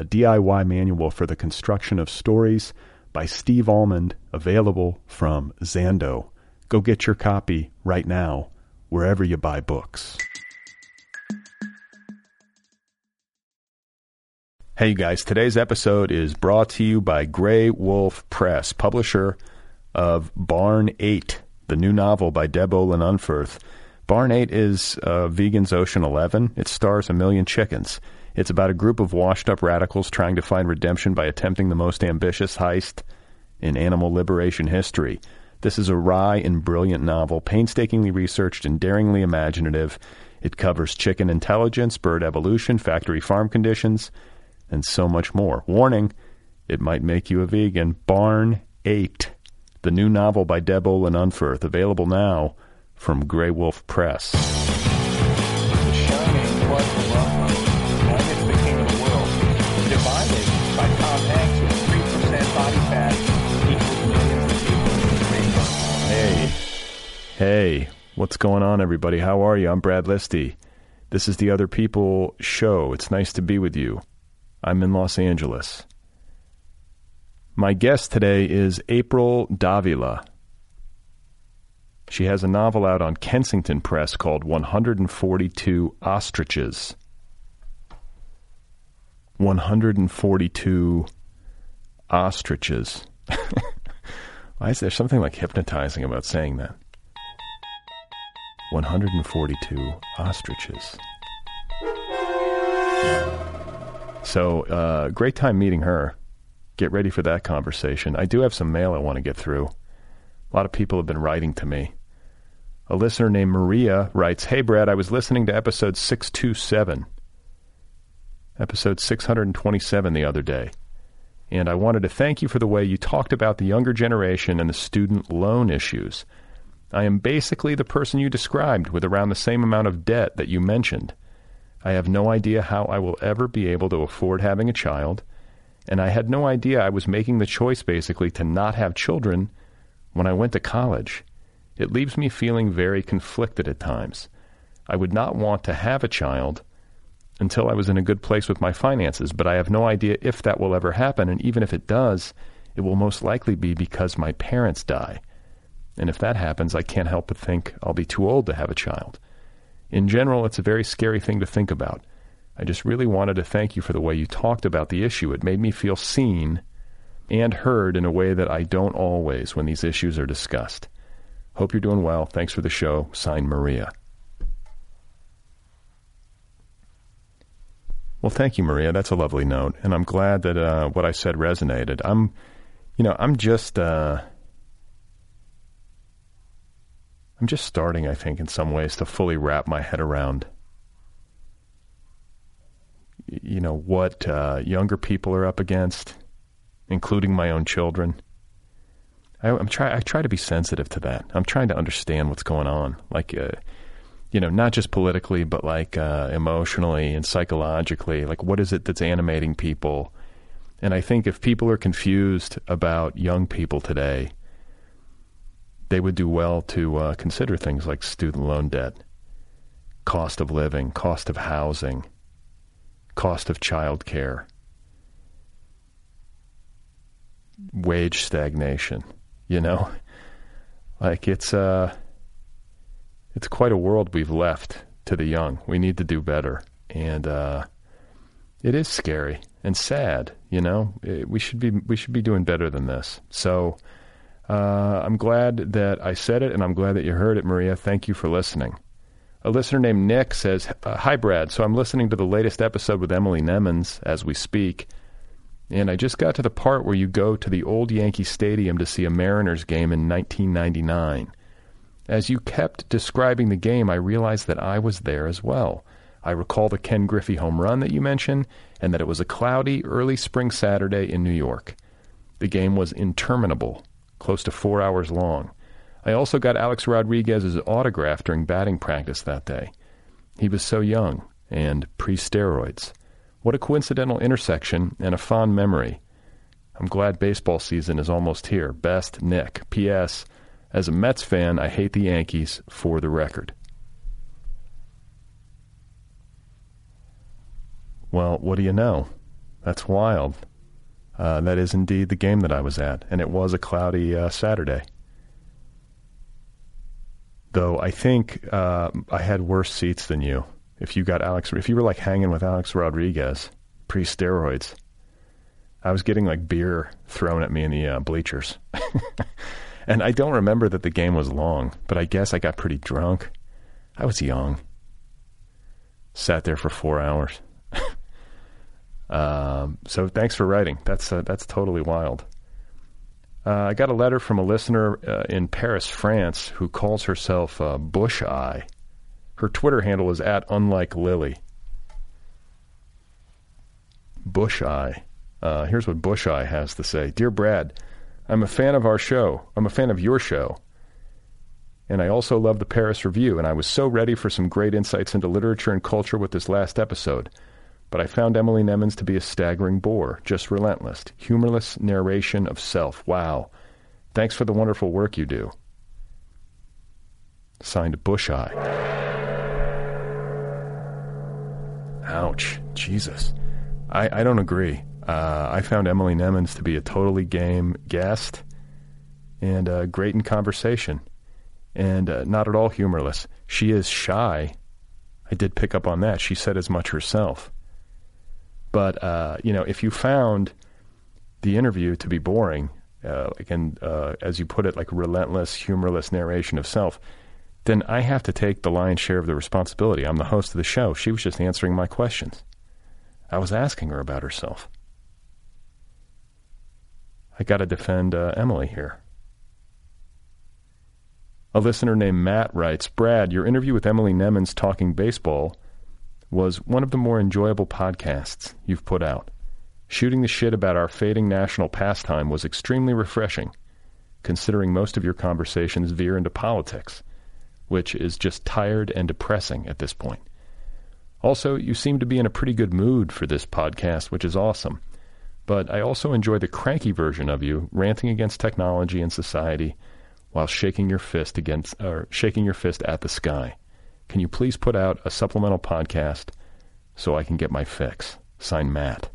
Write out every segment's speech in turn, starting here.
a DIY manual for the construction of stories by Steve Almond, available from Zando. Go get your copy right now, wherever you buy books. Hey guys, today's episode is brought to you by Graywolf Press, publisher of Barn 8, the new novel by Deb Olin Unferth. Barn 8 is uh, Vegan's Ocean 11. It stars a million chickens. It's about a group of washed up radicals trying to find redemption by attempting the most ambitious heist in animal liberation history. This is a wry and brilliant novel, painstakingly researched and daringly imaginative. It covers chicken intelligence, bird evolution, factory farm conditions, and so much more. Warning, it might make you a vegan. Barn 8, the new novel by Deb Olin Unferth, available now from Graywolf Press. Hey, what's going on, everybody? How are you? I'm Brad Listi. This is the Other People show. It's nice to be with you. I'm in Los Angeles. My guest today is April Davila. She has a novel out on Kensington Press called 142 Ostriches. 142 ostriches. Why is there something like hypnotizing about saying that? 142 ostriches. So, uh, great time meeting her. Get ready for that conversation. I do have some mail I want to get through. A lot of people have been writing to me. A listener named Maria writes Hey, Brad, I was listening to episode 627, episode 627 the other day, and I wanted to thank you for the way you talked about the younger generation and the student loan issues. I am basically the person you described with around the same amount of debt that you mentioned. I have no idea how I will ever be able to afford having a child, and I had no idea I was making the choice basically to not have children when I went to college. It leaves me feeling very conflicted at times. I would not want to have a child until I was in a good place with my finances, but I have no idea if that will ever happen, and even if it does, it will most likely be because my parents die. And if that happens, I can't help but think I'll be too old to have a child. In general, it's a very scary thing to think about. I just really wanted to thank you for the way you talked about the issue. It made me feel seen and heard in a way that I don't always when these issues are discussed. Hope you're doing well. Thanks for the show. Signed, Maria. Well, thank you, Maria. That's a lovely note, and I'm glad that uh, what I said resonated. I'm, you know, I'm just. Uh, I'm just starting, I think, in some ways to fully wrap my head around, you know, what uh, younger people are up against, including my own children. I, am try I try to be sensitive to that. I'm trying to understand what's going on, like, uh, you know, not just politically, but like uh, emotionally and psychologically. Like, what is it that's animating people? And I think if people are confused about young people today they would do well to uh, consider things like student loan debt, cost of living, cost of housing, cost of child care, wage stagnation. You know, like it's uh, it's quite a world we've left to the young. We need to do better, and uh, it is scary and sad. You know, Eh, we should be we should be doing better than this. So uh, I'm glad that I said it, and I'm glad that you heard it, Maria. Thank you for listening. A listener named Nick says, uh, "Hi, Brad. So I'm listening to the latest episode with Emily Nemens as we speak." And I just got to the part where you go to the old Yankee Stadium to see a Mariners game in 1999. As you kept describing the game, I realized that I was there as well. I recall the Ken Griffey home run that you mentioned, and that it was a cloudy, early spring Saturday in New York. The game was interminable, close to four hours long. I also got Alex Rodriguez's autograph during batting practice that day. He was so young and pre steroids. What a coincidental intersection and a fond memory. I'm glad baseball season is almost here. Best, Nick. P.S. As a Mets fan, I hate the Yankees for the record. Well, what do you know? That's wild. Uh, that is indeed the game that I was at, and it was a cloudy uh, Saturday. Though I think uh, I had worse seats than you. If you got Alex, if you were like hanging with Alex Rodriguez pre steroids, I was getting like beer thrown at me in the uh, bleachers. and I don't remember that the game was long, but I guess I got pretty drunk. I was young. Sat there for four hours. Um, so thanks for writing. That's uh, that's totally wild. Uh, I got a letter from a listener uh, in Paris, France, who calls herself uh, Bush Eye. Her Twitter handle is at unlike Lily. Bush Eye. Uh, here's what Bush Eye has to say: Dear Brad, I'm a fan of our show. I'm a fan of your show. And I also love the Paris Review, and I was so ready for some great insights into literature and culture with this last episode. But I found Emily Nemens to be a staggering bore, just relentless, humorless narration of self. Wow. Thanks for the wonderful work you do. Signed Bush Eye. Ouch. Jesus. I, I don't agree. Uh, I found Emily Nemens to be a totally game guest and uh, great in conversation and uh, not at all humorless. She is shy. I did pick up on that. She said as much herself. But uh, you know, if you found the interview to be boring, uh, and uh, as you put it, like relentless, humorless narration of self, then I have to take the lion's share of the responsibility. I'm the host of the show. She was just answering my questions. I was asking her about herself. I got to defend uh, Emily here. A listener named Matt writes Brad, your interview with Emily Nemens talking baseball was one of the more enjoyable podcasts you've put out. Shooting the shit about our fading national pastime was extremely refreshing, considering most of your conversations veer into politics, which is just tired and depressing at this point. Also, you seem to be in a pretty good mood for this podcast, which is awesome. But I also enjoy the cranky version of you ranting against technology and society while shaking your fist against or shaking your fist at the sky. Can you please put out a supplemental podcast so I can get my fix? Signed Matt.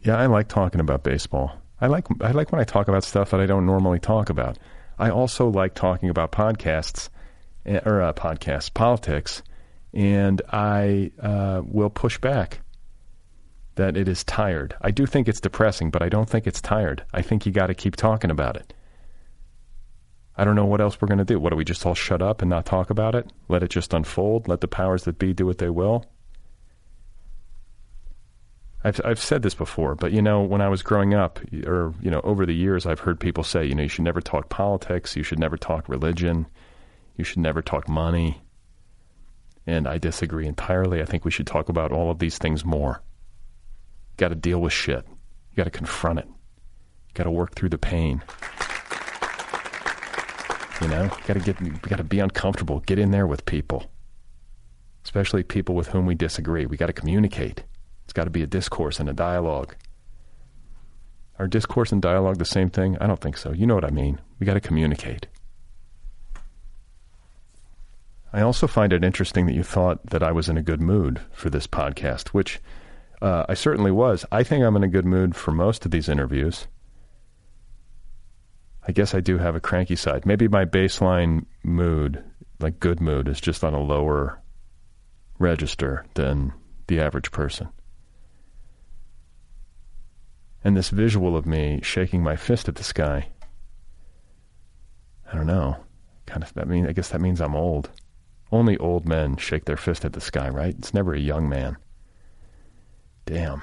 Yeah, I like talking about baseball. I like I like when I talk about stuff that I don't normally talk about. I also like talking about podcasts eh, or uh, podcasts, politics, and I uh, will push back that it is tired. I do think it's depressing, but I don't think it's tired. I think you got to keep talking about it. I don't know what else we're going to do. What do we just all shut up and not talk about it? Let it just unfold? Let the powers that be do what they will? I've I've said this before, but you know, when I was growing up, or you know, over the years, I've heard people say, you know, you should never talk politics, you should never talk religion, you should never talk money, and I disagree entirely. I think we should talk about all of these things more. Got to deal with shit. You got to confront it. You got to work through the pain. You know, got to get, got to be uncomfortable. Get in there with people, especially people with whom we disagree. We got to communicate. It's got to be a discourse and a dialogue. Are discourse and dialogue the same thing? I don't think so. You know what I mean. We got to communicate. I also find it interesting that you thought that I was in a good mood for this podcast, which uh, I certainly was. I think I'm in a good mood for most of these interviews. I guess I do have a cranky side. Maybe my baseline mood, like good mood, is just on a lower register than the average person. And this visual of me shaking my fist at the sky, I don't know. Kind of, that mean, I guess that means I'm old. Only old men shake their fist at the sky, right? It's never a young man. Damn.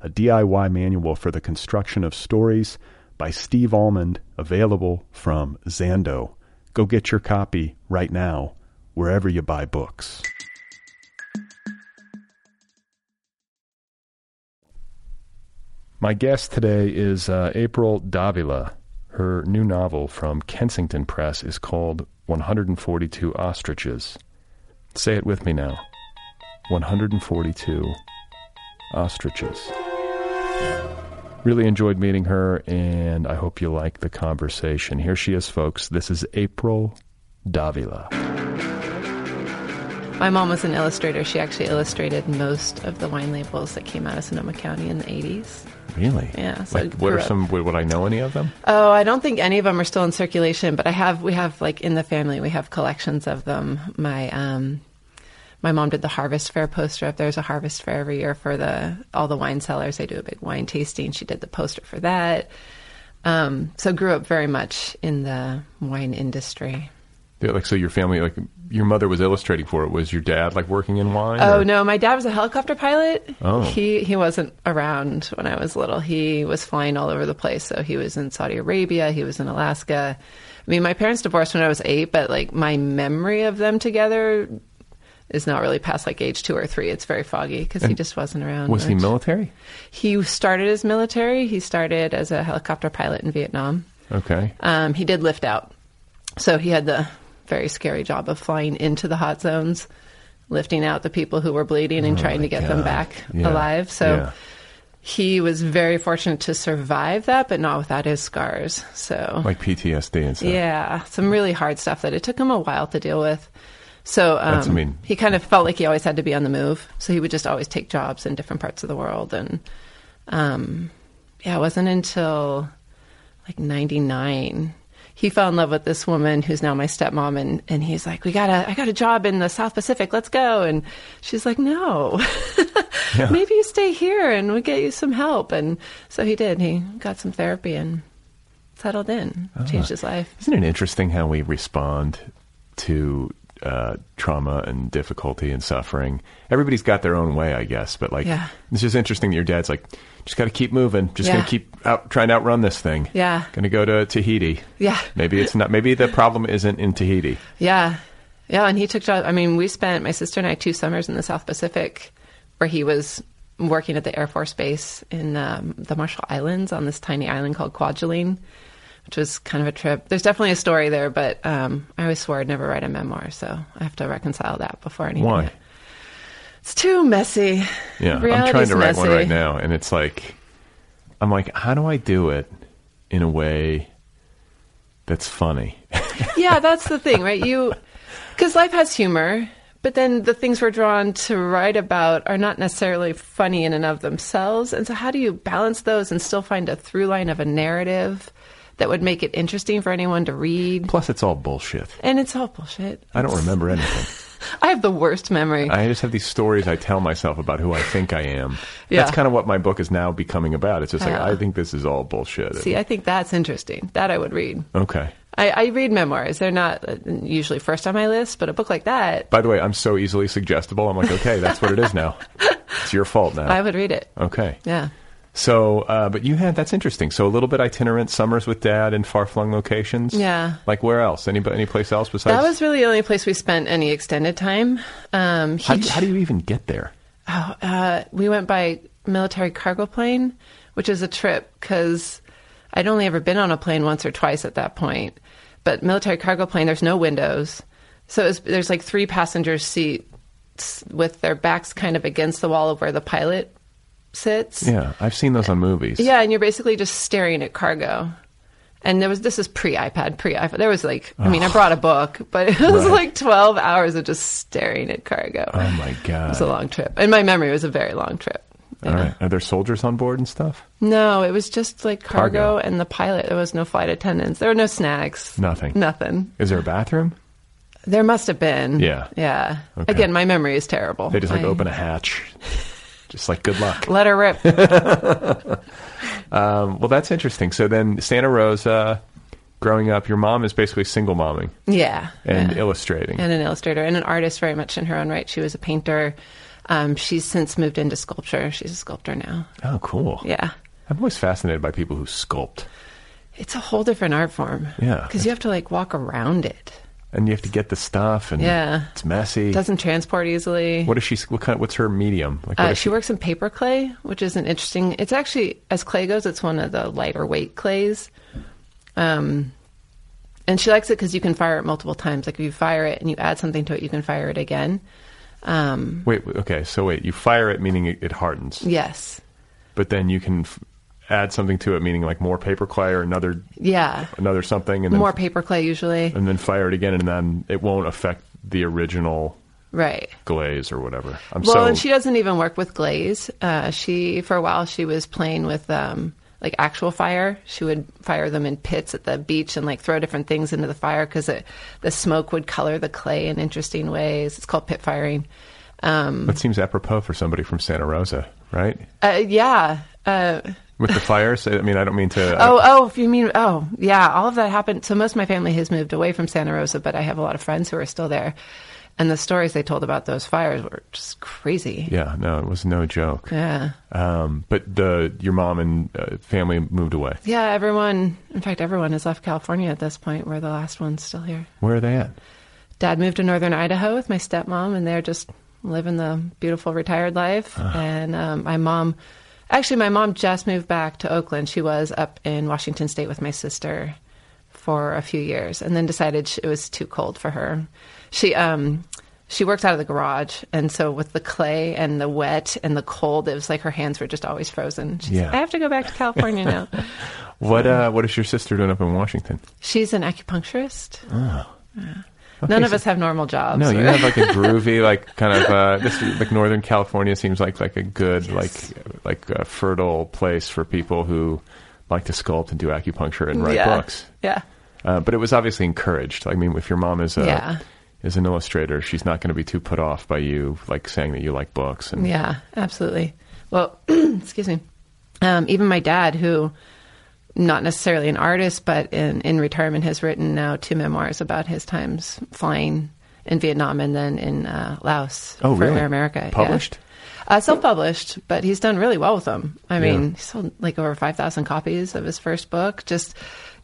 a DIY manual for the construction of stories by Steve Almond, available from Zando. Go get your copy right now, wherever you buy books. My guest today is uh, April Davila. Her new novel from Kensington Press is called 142 Ostriches. Say it with me now 142 Ostriches. Really enjoyed meeting her, and I hope you like the conversation. Here she is, folks. This is April Davila. My mom was an illustrator. She actually illustrated most of the wine labels that came out of Sonoma County in the 80s. Really? Yeah. So like, what are some? Would, would I know any of them? Oh, I don't think any of them are still in circulation, but I have. We have like in the family, we have collections of them. My um, my mom did the Harvest Fair poster up. There's a Harvest Fair every year for the all the wine sellers. They do a big wine tasting. She did the poster for that. Um, so grew up very much in the wine industry. Yeah, like, so your family, like, your mother was illustrating for it. Was your dad like working in wine? Oh or- no, my dad was a helicopter pilot. Oh. He he wasn't around when I was little. He was flying all over the place. So he was in Saudi Arabia, he was in Alaska. I mean, my parents divorced when I was 8, but like my memory of them together is not really past like age 2 or 3. It's very foggy because he just wasn't around. Was he military? He started as military. He started as a helicopter pilot in Vietnam. Okay. Um, he did lift out. So he had the very scary job of flying into the hot zones, lifting out the people who were bleeding and trying to get them Oh back Yeah. alive. So Yeah. he was very fortunate to survive that, but not without his scars. So Like PTSD and stuff. yeah, some really hard stuff that it took him a while to deal with. So um, That's- mean- he kind of felt like he always had to be on the move. So he would just always take jobs in different parts of the world. And um, yeah, it wasn't until like 99 he fell in love with this woman who's now my stepmom and, and he's like we got a i got a job in the south pacific let's go and she's like no Yeah. maybe you stay here and we get you some help and so he did he got some therapy and settled in Ah. changed his life Isn't it interesting how we respond to uh, trauma and difficulty and suffering? Everybody's got their own way, I guess. But like, Yeah. it's just interesting that your dad's like, just got to keep moving. Just Yeah. gonna keep out trying to outrun this thing. Yeah. Gonna go to Tahiti. yeah Maybe it's not. Maybe the problem isn't in Tahiti. Yeah. Yeah. And he took job. I mean, we spent, my sister and I, two summers in the South Pacific where he was working at the Air Force Base in um, the Marshall Islands on this tiny island called Kwajalein, which was kind of a trip. There's definitely a story there, but um, I always swore I'd never write a memoir. So I have to reconcile that before anything. Why? It's too messy. Yeah, I'm trying to write one right now, and it's like, I'm like, how do I do it in a way that's funny? yeah, that's the thing, right? You, because life has humor, but then the things we're drawn to write about are not necessarily funny in and of themselves. And so, how do you balance those and still find a through line of a narrative that would make it interesting for anyone to read? Plus, it's all bullshit. And it's all bullshit. I don't remember anything. I have the worst memory. I just have these stories I tell myself about who I think I am. Yeah. That's kind of what my book is now becoming about. It's just like Yeah. I think this is all bullshit. See, I think that's interesting. That I would read. okay. I, I read memoirs. They're not uh, usually first on my list, but a book like that, By the way, I'm so easily suggestible. I'm like, okay, that's what it is now. It's your fault now. I would read it. okay. Yeah. So, uh, but you had that's interesting. So a little bit itinerant summers with dad in far flung locations. Yeah. Like where else? Any any place else besides? That was really the only place we spent any extended time. Um, How, how do you even get there? Oh, uh, we went by military cargo plane, which is a trip because I'd only ever been on a plane once or twice at that point. But military cargo plane, there's no windows, so it's, there's like three passenger seats with their backs kind of against the wall of where the pilot sits. Yeah, I've seen those on movies. Yeah, and you're basically just staring at cargo. And there was this is pre iPad, pre iPhone. There was like, I mean, I brought a book, but it was Right. like 12 hours of just staring at cargo. Oh my god, It was a long trip. In my memory, it was a very long trip. All right. Are there soldiers on board and stuff? No, it was just like cargo, Cargo. and the pilot. There was no flight attendants. There were no snacks. Nothing. Nothing. Is there a bathroom? There must have been. Yeah. Yeah. Okay. Again, my memory is terrible. They just like I- open a hatch. Just like good luck. Let her rip. Um, well, that's interesting. So then Santa Rosa, growing up, your mom is basically single momming yeah. and yeah. illustrating. and an illustrator and an artist very much in her own right. She was a painter. Um, she's since moved into sculpture. She's a sculptor now. oh, cool. Yeah. I'm always fascinated by people who sculpt. It's a whole different art form. Yeah. Because you have to like walk around it. And you have to get the stuff, and Yeah. it's messy. Doesn't transport easily. What is she? What kind? What's her medium? Like, Uh, is she works in paper clay, which is an interesting. It's actually, as clay goes, it's one of the lighter weight clays. Um, and she likes it because you can fire it multiple times. Like if you fire it and you add something to it, you can fire it again. Um, Wait, wait, okay. So wait, you fire it, meaning it, it hardens, yes, but then you can f- add something to it, meaning like more paper clay or another yeah, another something, and then more paper clay usually. and then fire it again, and then it won't affect the original Right. glaze or whatever. I'm Well, so and she doesn't even work with glaze. Uh, she, for a while, she was playing with um, like actual fire. She would fire them in pits at the beach and like throw different things into the fire because the smoke would color the clay in interesting ways. It's called pit firing. Um, that seems apropos for somebody from Santa Rosa, right? uh, yeah. Uh, With the fires. I mean, I don't mean to. oh, oh, if you mean, oh, yeah, all of that happened. So most of my family has moved away from Santa Rosa, but I have a lot of friends who are still there. And the stories they told about those fires were just crazy. yeah, no, it was no joke. Yeah. Um, but the your mom and uh, family moved away. Yeah, everyone, in fact, everyone has left California at this point. We're the last ones still here. Where are they at? Dad moved to northern Idaho with my stepmom, and they're just living the beautiful retired life. And um, my mom, actually, my mom just moved back to Oakland. She was up in Washington State with my sister for a few years, and then decided it was too cold for her. She um, she works out of the garage, and so with the clay and the wet and the cold, it was like her hands were just always frozen. She's Yeah. I have to go back to California now. What uh, What is your sister doing up in Washington? She's an acupuncturist. Okay, None of so- us have normal jobs. No, you have like a groovy, like kind of uh, this like Northern California seems like like a good like like a fertile place for people who like to sculpt and do acupuncture and write yeah. books. Yeah. Uh, but it was obviously encouraged. I mean, if your mom is a Yeah. is an illustrator, she's not going to be too put off by you like saying that you like books and Yeah, absolutely. Well, excuse me. Um, even my dad, who not necessarily an artist, but in, in retirement, has written now two memoirs about his times flying in Vietnam and then in uh, Laos Oh, for really? Air America. yeah. Published? Uh, self-published, but he's done really well with them. I mean, Yeah. he sold like over five thousand copies of his first book. Just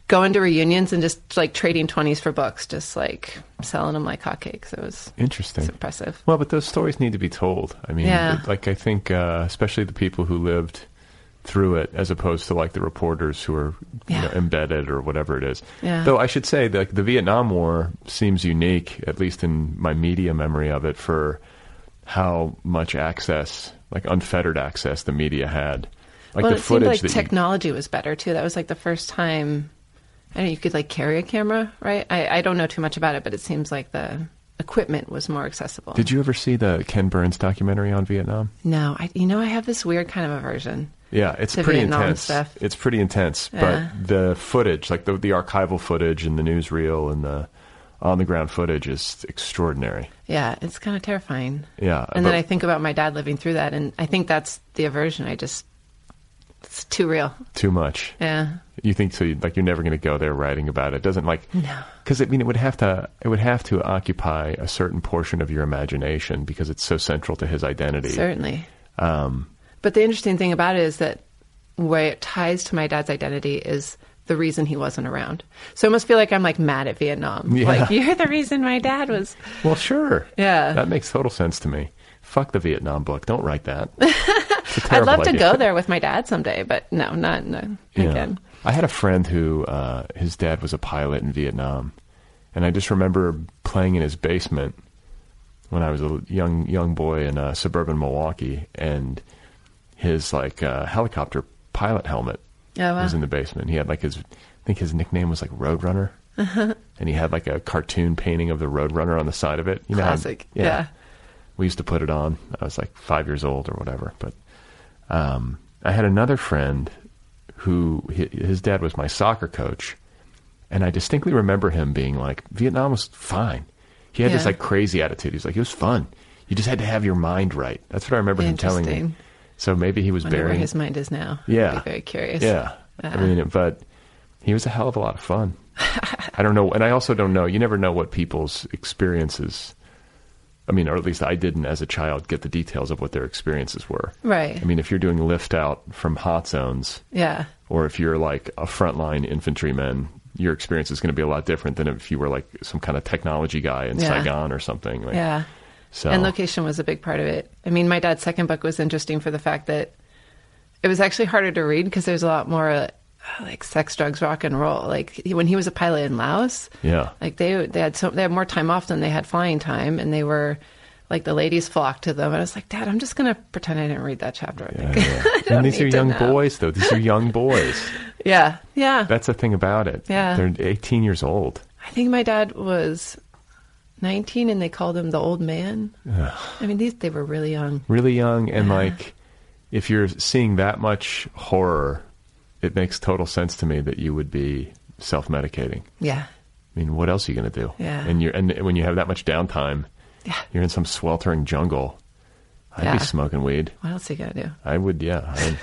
going to reunions and just like trading twenties for books, just like selling them like hotcakes. It was interesting. it's impressive. Well, but those stories need to be told. I mean, Yeah. like I think, uh, especially the people who lived through it, as opposed to like the reporters who are you know, embedded or whatever it is. Yeah. Though I should say that the Vietnam War seems unique, at least in my media memory of it, for how much access, like unfettered access, the media had. Like well, the it seemed like that you- technology was better too. That was like the first time. I don't know, you could like carry a camera, right? I, I don't know too much about it, but it seems like the equipment was more accessible. Did you ever see the Ken Burns documentary on Vietnam? No, I, you know, I have this weird kind of aversion. Yeah, it's pretty Vietnam intense. stuff. It's pretty intense, Yeah. but the footage, like the the archival footage and the newsreel and the on the ground footage is extraordinary. Yeah, it's kind of terrifying. Yeah, And then I think about my dad living through that, and I think that's the aversion. I just It's too real. Too much. Yeah. You think so? Like you're never going to go there writing about it. Doesn't like No. because I mean it would have to it would have to occupy a certain portion of your imagination because it's so central to his identity. Certainly. Um, But the interesting thing about it is that where it ties to my dad's identity is the reason he wasn't around. So it must feel like I'm like mad at Vietnam. Yeah. Like you're the reason my dad was. well, sure. Yeah. that makes total sense to me. Fuck the Vietnam book. Don't write that. It's a I'd terrible love to go there with my dad someday, but no, not no Yeah. again. I had a friend who uh, his dad was a pilot in Vietnam, and I just remember playing in his basement when I was a young young boy in uh, suburban Milwaukee, and his like uh, helicopter pilot helmet Oh, wow. was in the basement. He had like his, I think his nickname was like Roadrunner, Uh-huh. and he had like a cartoon painting of the Roadrunner on the side of it. You know, Classic. yeah. we used to put it on. I was like five years old or whatever. But um, I had another friend who his dad was my soccer coach, and I distinctly remember him being like, "Vietnam was fine." He had this like crazy attitude. He's like, "It was fun. You just had to have your mind right." That's what I remember him telling me. So maybe he was Wonder where burying. his mind is now. Yeah. I'd be very curious. Yeah. I Uh, mean, but he was a hell of a lot of fun. I don't know. And I also don't know. You never know what people's experiences, I mean, or at least I didn't as a child get the details of what their experiences were. Right. I mean, if you're doing lift out from hot zones, yeah. or if you're like a frontline infantryman, your experience is going to be a lot different than if you were like some kind of technology guy in Yeah. Saigon or something. Like, Yeah. So, And location was a big part of it. I mean, my dad's second book was interesting for the fact that it was actually harder to read because there's a lot more uh, like sex, drugs, rock and roll. Like he- when he was a pilot in Laos, yeah. like they they had so they had more time off than they had flying time, and they were like the ladies flocked to them. And I was like, Dad, I'm just gonna pretend I didn't read that chapter. I Yeah, think. yeah. and these are young know. boys, though. These are young boys. yeah, yeah. That's the thing about it. Yeah. They're 18 years old. I think my dad was 19, and they called him the old man. I mean, these they were really young. really young and Yeah. like if you're seeing that much horror it makes total sense to me that you would be self-medicating Yeah, i mean what else are you going to do Yeah. and you're and when you have that much downtime yeah. you're in some sweltering jungle i'd Yeah. be smoking weed What else are you gonna do? i would yeah I'd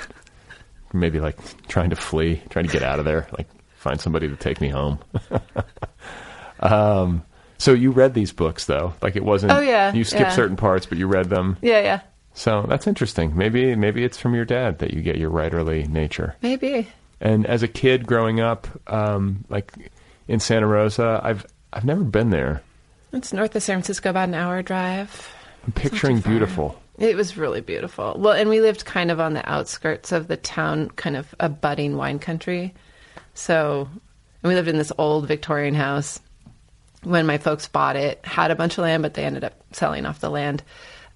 maybe like trying to flee trying to get out of there like find somebody to take me home um so you read these books though like it wasn't Oh, yeah, you skipped yeah. certain parts but you read them Yeah, yeah. So that's interesting. Maybe maybe it's from your dad that you get your writerly nature. Maybe. And as a kid growing up, um, like in Santa Rosa, I've I've never been there. It's north of San Francisco, about an hour drive. I'm picturing beautiful. It was really beautiful. Well, and we lived kind of on the outskirts of the town, kind of a budding wine country. So, and we lived in this old Victorian house. When my folks bought it, had a bunch of land, but they ended up selling off the land.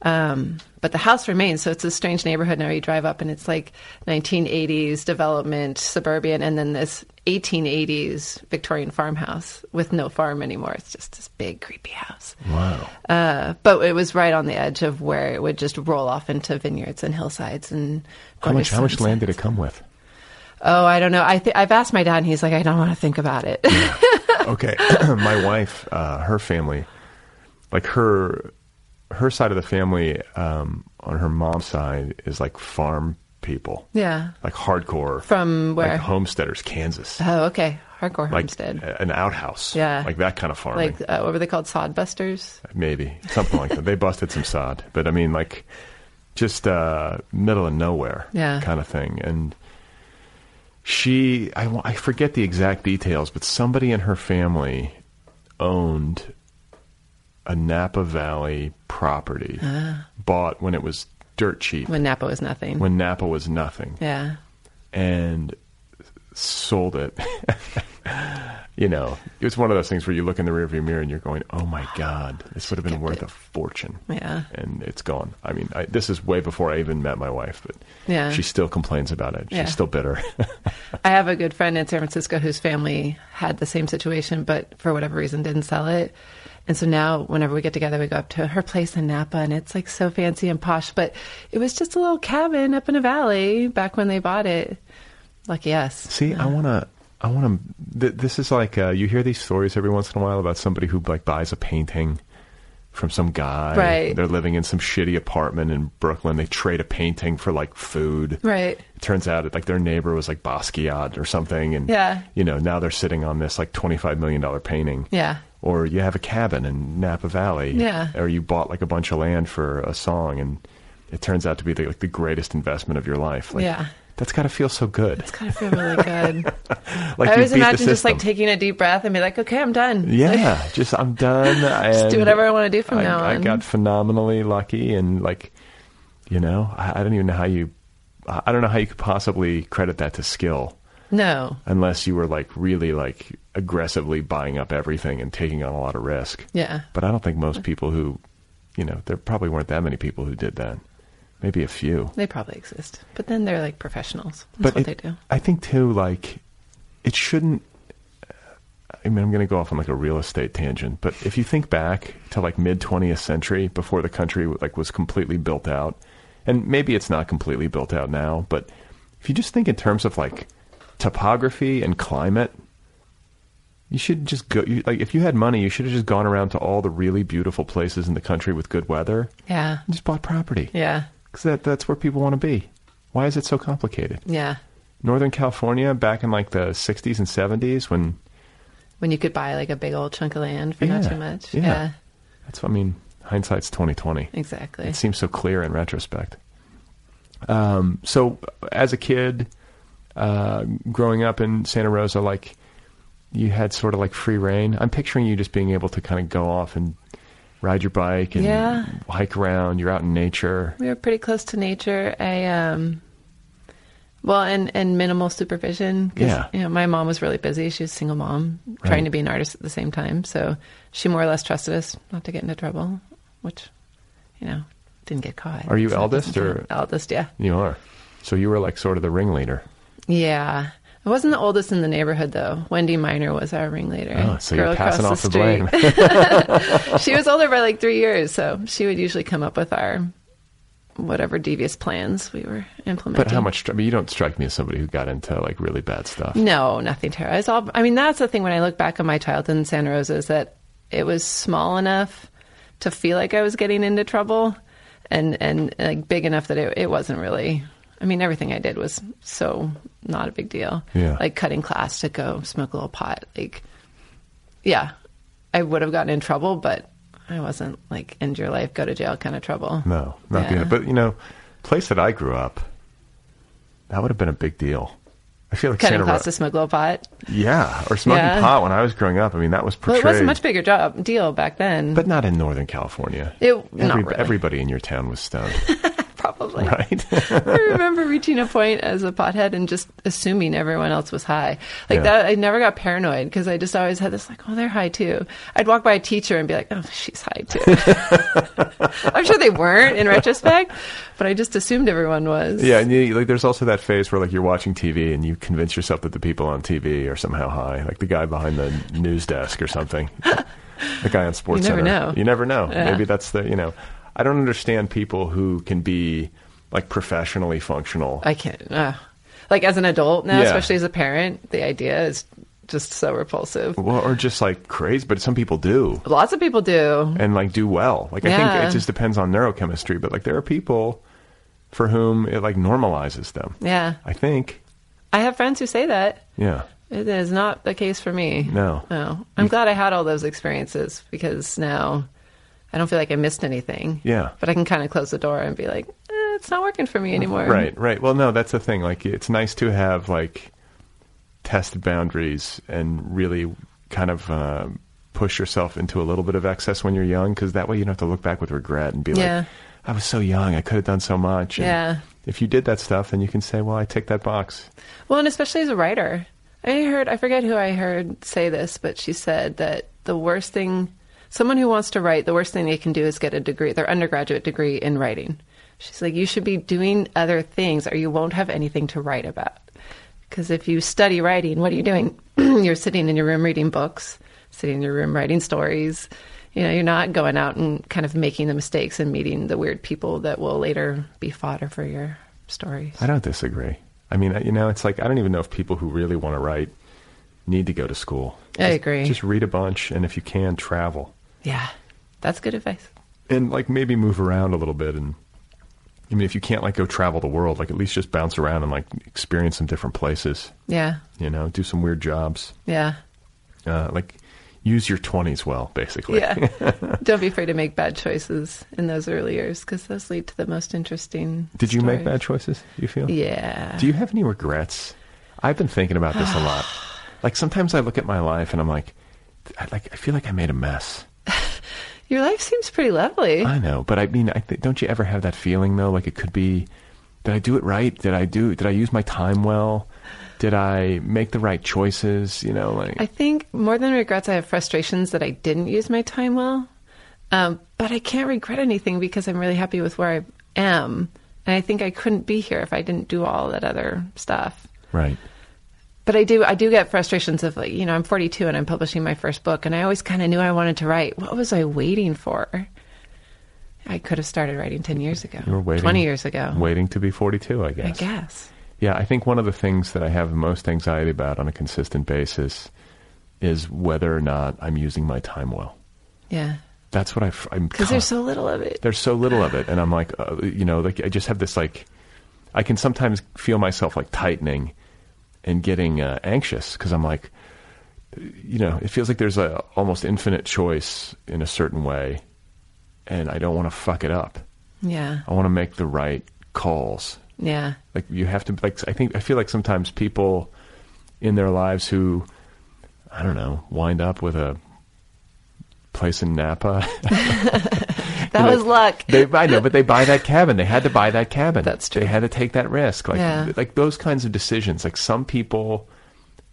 Um, but the house remains, so it's a strange neighborhood now. You drive up, and it's like 1980s development, suburban, and then this 1880s Victorian farmhouse with no farm anymore. It's just this big, creepy house. Wow. Uh, but it was right on the edge of where it would just roll off into vineyards and hillsides and. How much how much land did it come with? Oh, I don't know. I th- I've asked my dad, and he's like, I don't want to think about it. Okay. My wife, uh, her family, like her her side of the family um, on her mom's side is like farm people. yeah. Like hardcore From where? like homesteaders, Kansas. oh, okay. Hardcore like homestead. an outhouse. Yeah. Like that kind of farming. like uh, what were they called? Sod busters? Maybe something like that. They busted some sod, but I mean, like just uh, middle of nowhere, Yeah. kind of thing. And she, I, I forget the exact details, but somebody in her family owned a Napa Valley property, bought when it was dirt cheap, Ah. When Napa was nothing. when Napa was nothing, yeah. and sold it. you know, it's one of those things where you look in the rearview mirror and you're going, "Oh my God, this would have been worth it. a fortune." Yeah. and it's gone. I mean, I, this is way before I even met my wife, but Yeah. she still complains about it. She's Yeah. still bitter. I have a good friend in San Francisco whose family had the same situation, but for whatever reason didn't sell it. And so now, whenever we get together, we go up to her place in Napa, and it's like so fancy and posh. But it was just a little cabin up in a valley back when they bought it. Lucky us. See, I want to. I want to. Th- this is like uh, you hear these stories every once in a while about somebody who like buys a painting from some guy. Right. They're living in some shitty apartment in Brooklyn. They trade a painting for like food. Right. It turns out like their neighbor was like Basquiat or something, and Yeah. you know now they're sitting on this like twenty five million dollar painting. Yeah. Or you have a cabin in Napa Valley. Yeah. Or you bought like a bunch of land for a song, and it turns out to be the, like the greatest investment of your life. Like, Yeah. That's got to feel so good. It's gotta feel really good. Like I always imagine just like taking a deep breath and be like, okay, I'm done. Yeah, just I'm done. Just do whatever I want to do from I, now I got phenomenally lucky, and like, you know, I, I don't even know how you. I don't know how you could possibly credit that to skill no. unless you were like really like aggressively buying up everything and taking on a lot of risk. Yeah. But I don't think most people who, you know, there probably weren't that many people who did that. Maybe a few. They probably exist. But then they're like professionals. That's but what it- they do. I think too, like, it shouldn't. I mean, I'm going to go off on like a real estate tangent, but if you think back to like mid 20th century, before the country like was completely built out, and maybe it's not completely built out now, but if you just think in terms of like topography and climate, you should just go. You, like, if you had money, you should have just gone around to all the really beautiful places in the country with good weather Yeah. and just bought property. Yeah. Because that, that's where people want to be. Why is it so complicated? Yeah. Northern California back in like the 60s and 70s when When you could buy like a big old chunk of land for not too much. Yeah. yeah. that's what I mean hindsight's 2020. Exactly. It seems so clear in retrospect. Um, so as a kid, uh, growing up in Santa Rosa, like you had sort of like free reign. I'm picturing you just being able to kind of go off and ride your bike and Yeah. hike around. You're out in nature. We were pretty close to nature. I um well, and and minimal supervision. Yeah. You know, my mom was really busy. She was a single mom, Right. trying to be an artist at the same time. So she more or less trusted us not to get into trouble, which, you know, didn't get caught. Are you So eldest or- eldest? Yeah. You are. So you were like sort of the ringleader. Yeah. I wasn't the oldest in the neighborhood though. Wendy Miner was our ringleader. Oh, so Girl you're passing off across the, blame. she was older by like three years, so she would usually come up with our whatever devious plans we were implementing. but how much? I mean, you don't strike me as somebody who got into like really bad stuff. No, nothing terrible. It's all. I mean, that's the thing when I look back on my childhood in Santa Rosa is that it was small enough to feel like I was getting into trouble, and and like big enough that it, it wasn't really. I mean, everything I did was so not a big deal. Yeah. Like cutting class to go smoke a little pot. Like, yeah, I would have gotten in trouble, but I wasn't like end your life, go to jail kind of trouble. No, not Yeah. the. But you know, place that I grew up, that would have been a big deal. I feel like Cutting Santa class Ro- to smoke a little pot. yeah, or smoking Yeah. pot when I was growing up. I mean, that was Well, portrayed, it was a much bigger job deal back then. but not in Northern California. It- not really. Everybody in your town was stoned, probably. right? I remember reaching a point as a pothead and just assuming everyone else was high. Like Yeah. that, I never got paranoid because I just always had this like, oh, they're high too. I'd walk by a teacher and be like, oh, she's high too. I'm sure they weren't in retrospect, but I just assumed everyone was. yeah, and you, like there's also that phase where like you're watching TV and you convince yourself that the people on TV are somehow high, like the guy behind the news desk or something, the guy on Sports You never Center. know. You never know. Yeah. Maybe that's the you know. I don't understand people who can be like professionally functional. I can't. Uh, like as an adult now, Yeah. especially as a parent, the idea is just so repulsive. Well, or just like crazy, but some people do Lots of people do. and like do well. Like I think it just depends on neurochemistry, but like there are people for whom it like normalizes them. Yeah. I think. I have friends who say that. Yeah. It is not the case for me. No. No. I'm glad I had all those experiences because now I don't feel like I missed anything. Yeah. But I can kind of close the door and be like, eh, it's not working for me anymore. Right, right. Well, no, that's the thing. Like it's nice to have like test boundaries and really kind of uh, push yourself into a little bit of excess when you're young because that way you don't have to look back with regret and be Yeah. like, I was so young, I could have done so much. And Yeah. If you did that stuff, then you can say, well, I tick that box. Well, and especially as a writer. I heard, I forget who I heard say this, but she said that the worst thing, someone who wants to write, the worst thing they can do is get a degree, their undergraduate degree in writing. She's like, you should be doing other things or you won't have anything to write about. Because if you study writing, what are you doing? you're sitting in your room reading books, sitting in your room writing stories. You know, you're not going out and kind of making the mistakes and meeting the weird people that will later be fodder for your stories. I don't disagree. I mean, you know, it's like I don't even know if people who really want to write need to go to school. I agree. Just read a bunch, and if you can, travel. Yeah. That's good advice. and like maybe move around a little bit and I mean if you can't like go travel the world like at least just bounce around and like experience some different places Yeah. you know do some weird jobs Yeah. uh, like use your 20s well basically Yeah. Don't be afraid to make bad choices in those early years because those lead to the most interesting. did you make bad choices you feel Yeah. do you have any regrets i've been thinking about this a lot like sometimes i look at my life and i'm like I, like i feel like i made a mess Your life seems pretty lovely. I know, but I mean, I th- don't you ever have that feeling though? Like it could be, did I do it right? Did I do? Did I use my time well? Did I make the right choices? You know, like I think more than regrets, I have frustrations that I didn't use my time well. Um, but I can't regret anything because I'm really happy with where I am. And I think I couldn't be here if I didn't do all that other stuff. right. But I do, I do get frustrations of like, you know, I'm 42 and I'm publishing my first book, and I always kind of knew I wanted to write. What was I waiting for? I could have started writing 10 years ago, You were waiting, 20 years ago. waiting to be forty-two. I guess. I guess. Yeah, I think one of the things that I have the most anxiety about on a consistent basis is whether or not I'm using my time well. Yeah. That's what I, I'm Because there's so little of it. there's so little of it and i'm like uh, you know like i just have this like i can sometimes feel myself like tightening and getting uh, anxious because i'm like you know it feels like there's a almost infinite choice in a certain way and i don't want to fuck it up Yeah. i want to make the right calls Yeah. like you have to like i think i feel like sometimes people in their lives who i don't know wind up with a place in napa That was luck. They, I know, but they buy that cabin. They had to buy that cabin. That's true. They had to take that risk. Like, Yeah. like those kinds of decisions. Like some people,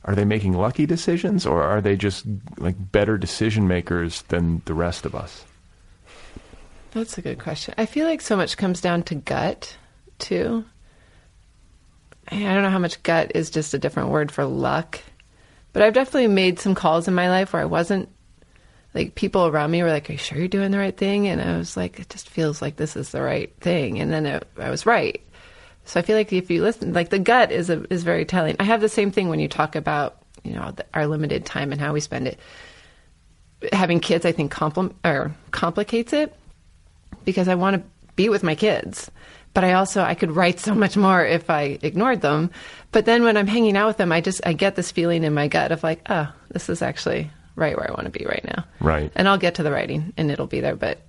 are they making lucky decisions, or are they just like better decision makers than the rest of us? That's a good question. I feel like so much comes down to gut, too. I don't know how much gut is just a different word for luck, but I've definitely made some calls in my life where I wasn't like people around me were like, "Are you sure you're doing the right thing?" And I was like, "It just feels like this is the right thing," and then it, I was right. So I feel like if you listen, like the gut is a, is very telling. I have the same thing when you talk about you know the, our limited time and how we spend it. Having kids, I think, compl- or complicates it because I want to be with my kids. But I also I could write so much more if I ignored them. But then when I'm hanging out with them, I just I get this feeling in my gut of like, oh, this is actually right where I want to be right now. Right. And I'll get to the writing and it'll be there, but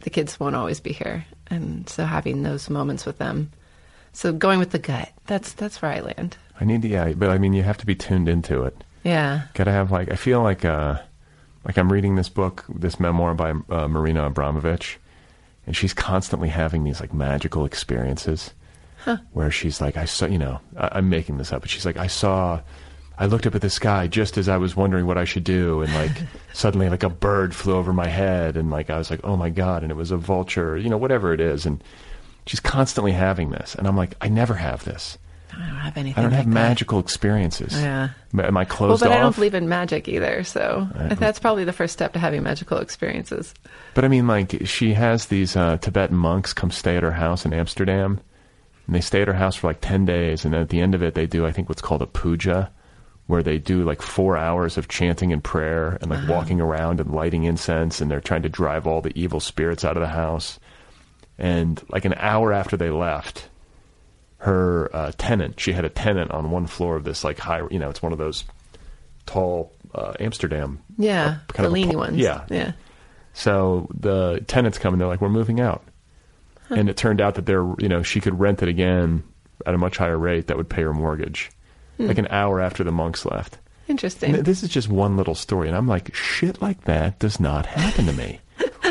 the kids won't always be here. And so having those moments with them. So going with the gut, that's that's where I land. I need to, yeah, but I mean, you have to be tuned into it. Yeah. Got to have like, I feel like, uh, like I'm reading this book, this memoir by uh, Marina Abramović, and she's constantly having these like magical experiences where she's like, I saw, you know, I, I'm making this up, but she's like, I saw, I looked up at the sky just as I was wondering what I should do, and like suddenly like a bird flew over my head, and like I was like, oh my god, and it was a vulture, you know, whatever it is, and she's constantly having this, and I'm like, I never have this. I don't have anything. I don't have like that. magical experiences. Yeah. Am- I Well, closed but off? I don't believe in magic either, so that's probably the first step to having magical experiences. But I mean, like, she has these uh, Tibetan monks come stay at her house in Amsterdam, and they stay at her house for like 10 days, and then at the end of it, they do, I think, what's called a puja, where they do like four hours of chanting and prayer and like walking around and lighting incense, and they're trying to drive all the evil spirits out of the house. And like an hour after they left, her uh, tenant, she had a tenant on one floor of this like high, you know, it's one of those tall uh, Amsterdam Yeah, uh, kind the of leany ones. Yeah, yeah. so the tenants come and they're like, "We're moving out," and it turned out that they're, you know, she could rent it again at a much higher rate that would pay her mortgage, Hmm. like an hour after the monks left. Interesting. And this is just one little story, and I'm like, shit like that does not happen to me.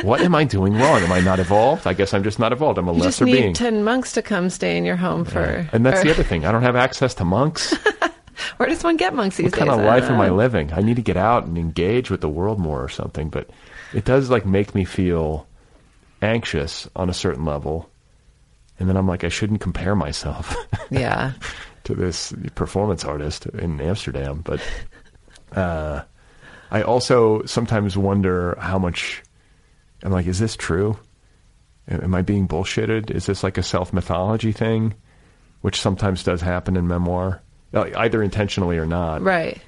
what am I doing wrong? Am I not evolved? I guess I'm just not evolved. I'm a you just need being. ten monks to come stay in your home for. and that's or, the other thing. I don't have access to monks. Where does one get monks these what kind of life am I living? I need to get out and engage with the world more or something. But it does like make me feel anxious on a certain level. And then I'm like, I shouldn't compare myself Yeah. To this performance artist in Amsterdam. But uh, I also sometimes wonder how much. I'm like, is this true? Am I being bullshitted? Is this like a self mythology thing, which sometimes does happen in memoir, either intentionally or not? Right.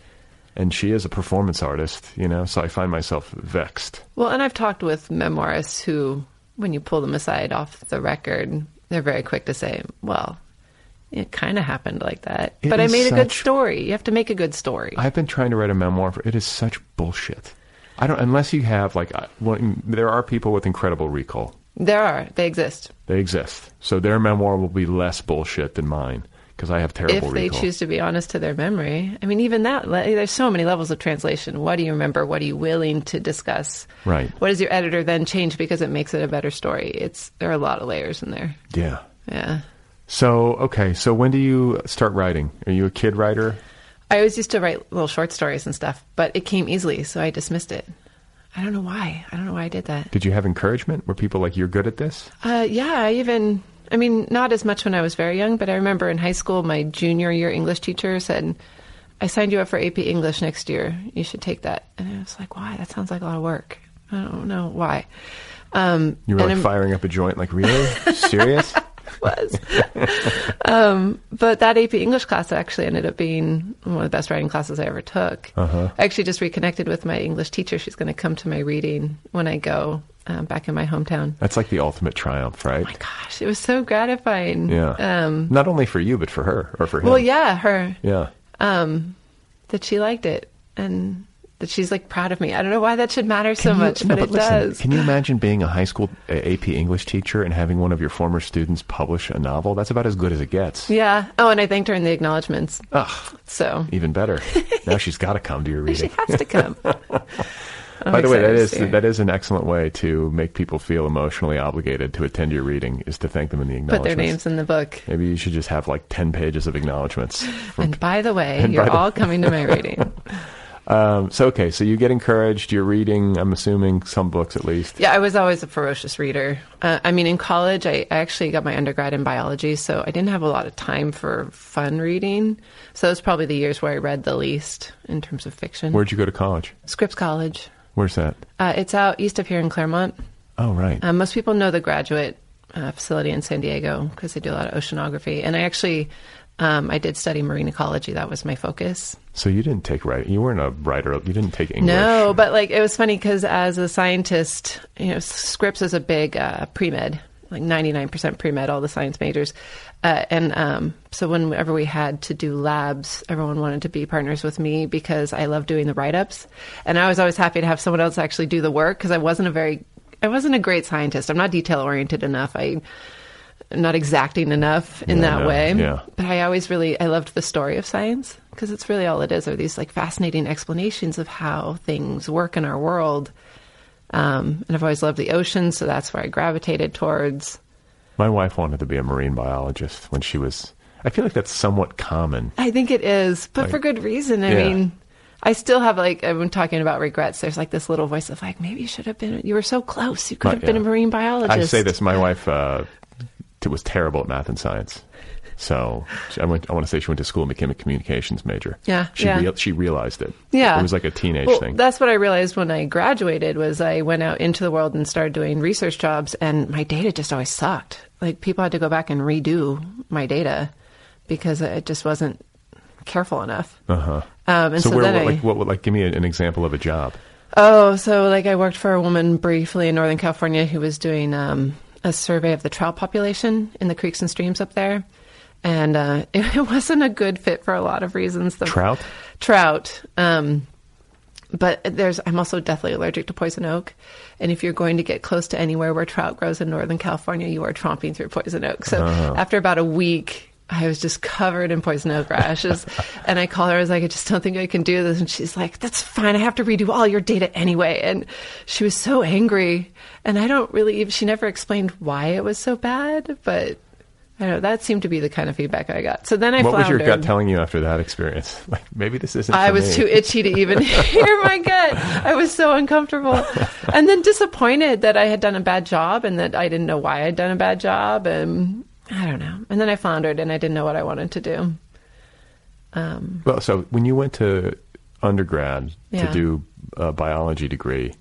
and she is a performance artist, you know, so I find myself vexed. Well, and I've talked with memoirists who, when you pull them aside off the record, they're very quick to say, well, it kind of happened like that. It but I made a good story. You have to make a good story. I've been trying to write a memoir. For, it is such bullshit. I don't unless you have like uh, I- well, there are people with incredible recall. there are. They exist. They exist, so their memoir will be less bullshit than mine because I have terrible if they choose to be honest to their memory. I mean, even that, there's so many levels of translation. What do you remember? What are you willing to discuss? Right. What does your editor then change because it makes it a better story? It's There are a lot of layers in there. yeah. Yeah. So okay, so when do you start writing? Are you a kid writer? I always used to write little short stories and stuff, but it came easily, so I dismissed it. I don't know why. I don't know why I did that. Did you have encouragement? Were people like, "You're good at this"? Uh, yeah, I even, I mean, not as much when I was very young, but I remember in high school, my junior year English teacher said, I signed you up for AP English next year. You should take that. And I was like, why? That sounds like a lot of work. I don't know why. Um, You were like I'm- firing up a joint, like, really? Serious? Was. um, but that AP English class actually ended up being one of the best writing classes I ever took. Uh-huh. I actually just reconnected with my English teacher. She's going to come to my reading when I go um, back in my hometown. That's like the ultimate triumph, right? My gosh, it was so gratifying. Yeah. Um, Not only for you, but for her or for him. well, yeah, her Yeah. um, that she liked it and that she's like proud of me. I don't know why that should matter so you- much, no, but, it listen, does. Can you imagine being a high school uh, AP English teacher and having one of your former students publish a novel? That's about as good as it gets. yeah. Oh, and I thanked her in the acknowledgments. Ugh, So even better. now she's got to come to your reading. she has to come. I'm By the way, that is that is an excellent way to make people feel emotionally obligated to attend your reading is to thank them in the acknowledgments. put their names in the book. Maybe you should just have like ten pages of acknowledgments. And by the way, And you're the- all coming to my reading. Um, so okay, so you get encouraged. You're reading. I'm assuming some books at least. Yeah, I was always a ferocious reader. Uh, I mean, in college, I I actually got my undergrad in biology, so I didn't have a lot of time for fun reading. So those probably the years where I read the least in terms of fiction. Where'd you go to college? Scripps College. Where's that? Uh, it's out east of here in Claremont. Oh, right. Um, most people know the graduate uh, facility in San Diego because they do a lot of oceanography. And I actually, um, I did study marine ecology. That was my focus. so you didn't take writing. You weren't a writer. You didn't take English. No, but like it was funny because as a scientist, you know, Scripps is a big uh, pre med, like ninety nine percent pre med, all the science majors, uh, and um, so whenever we had to do labs, everyone wanted to be partners with me because I love doing the write ups, and I was always happy to have someone else actually do the work because I wasn't a very, I wasn't a great scientist. I'm not detail oriented enough. I not exacting enough in Yeah, that way. yeah. But I always really I loved the story of science because it's really all it is are these like fascinating explanations of how things work in our world. Um, and I've always loved the ocean, so that's where I gravitated towards. My wife wanted to be a marine biologist when she was. I feel like that's somewhat common. I think it is, but Like- for good reason. I mean, I still have like I've been talking about regrets. There's like this little voice of like maybe you should have been. You were so close. You could My- have been yeah. a marine biologist. I say this. My wife uh, was terrible at math and science. So I went. I want to say she went to school and became a communications major. Yeah, she yeah. real she realized it. Yeah. it was like a teenage Well, thing. that's what I realized when I graduated was I went out into the world and started doing research jobs and my data just always sucked. Like people had to go back and redo my data because it just wasn't careful enough. Uh huh. Um, and So, so, where, then what, I, like, what, like, give me an example of a job. oh, so like I worked for a woman briefly in Northern California who was doing um, a survey of the trout population in the creeks and streams up there. And uh, it, wasn't a good fit for a lot of reasons. The Trout? trout. Um, but there's I'm also deathly allergic to poison oak, and if you're going to get close to anywhere where trout grows in Northern California, you are tromping through poison oak. So after about a week. I was just covered in poison oak rashes. and I called her, I was like, I just don't think I can do this. And she's like, That's fine. I have to redo all your data anyway. And she was so angry. And I don't really, even- she never explained why it was so bad, but I don't know. That seemed to be the kind of feedback I got. So then I What was your gut telling you after that experience? Like maybe this isn't. I was me. too itchy to even hear my gut. I was so uncomfortable. And then disappointed that I had done a bad job and that I didn't know why I'd done a bad job. And I don't know. And then I floundered and I didn't know what I wanted to do. Um, Well, so when you went to undergrad Yeah. to do a biology degree,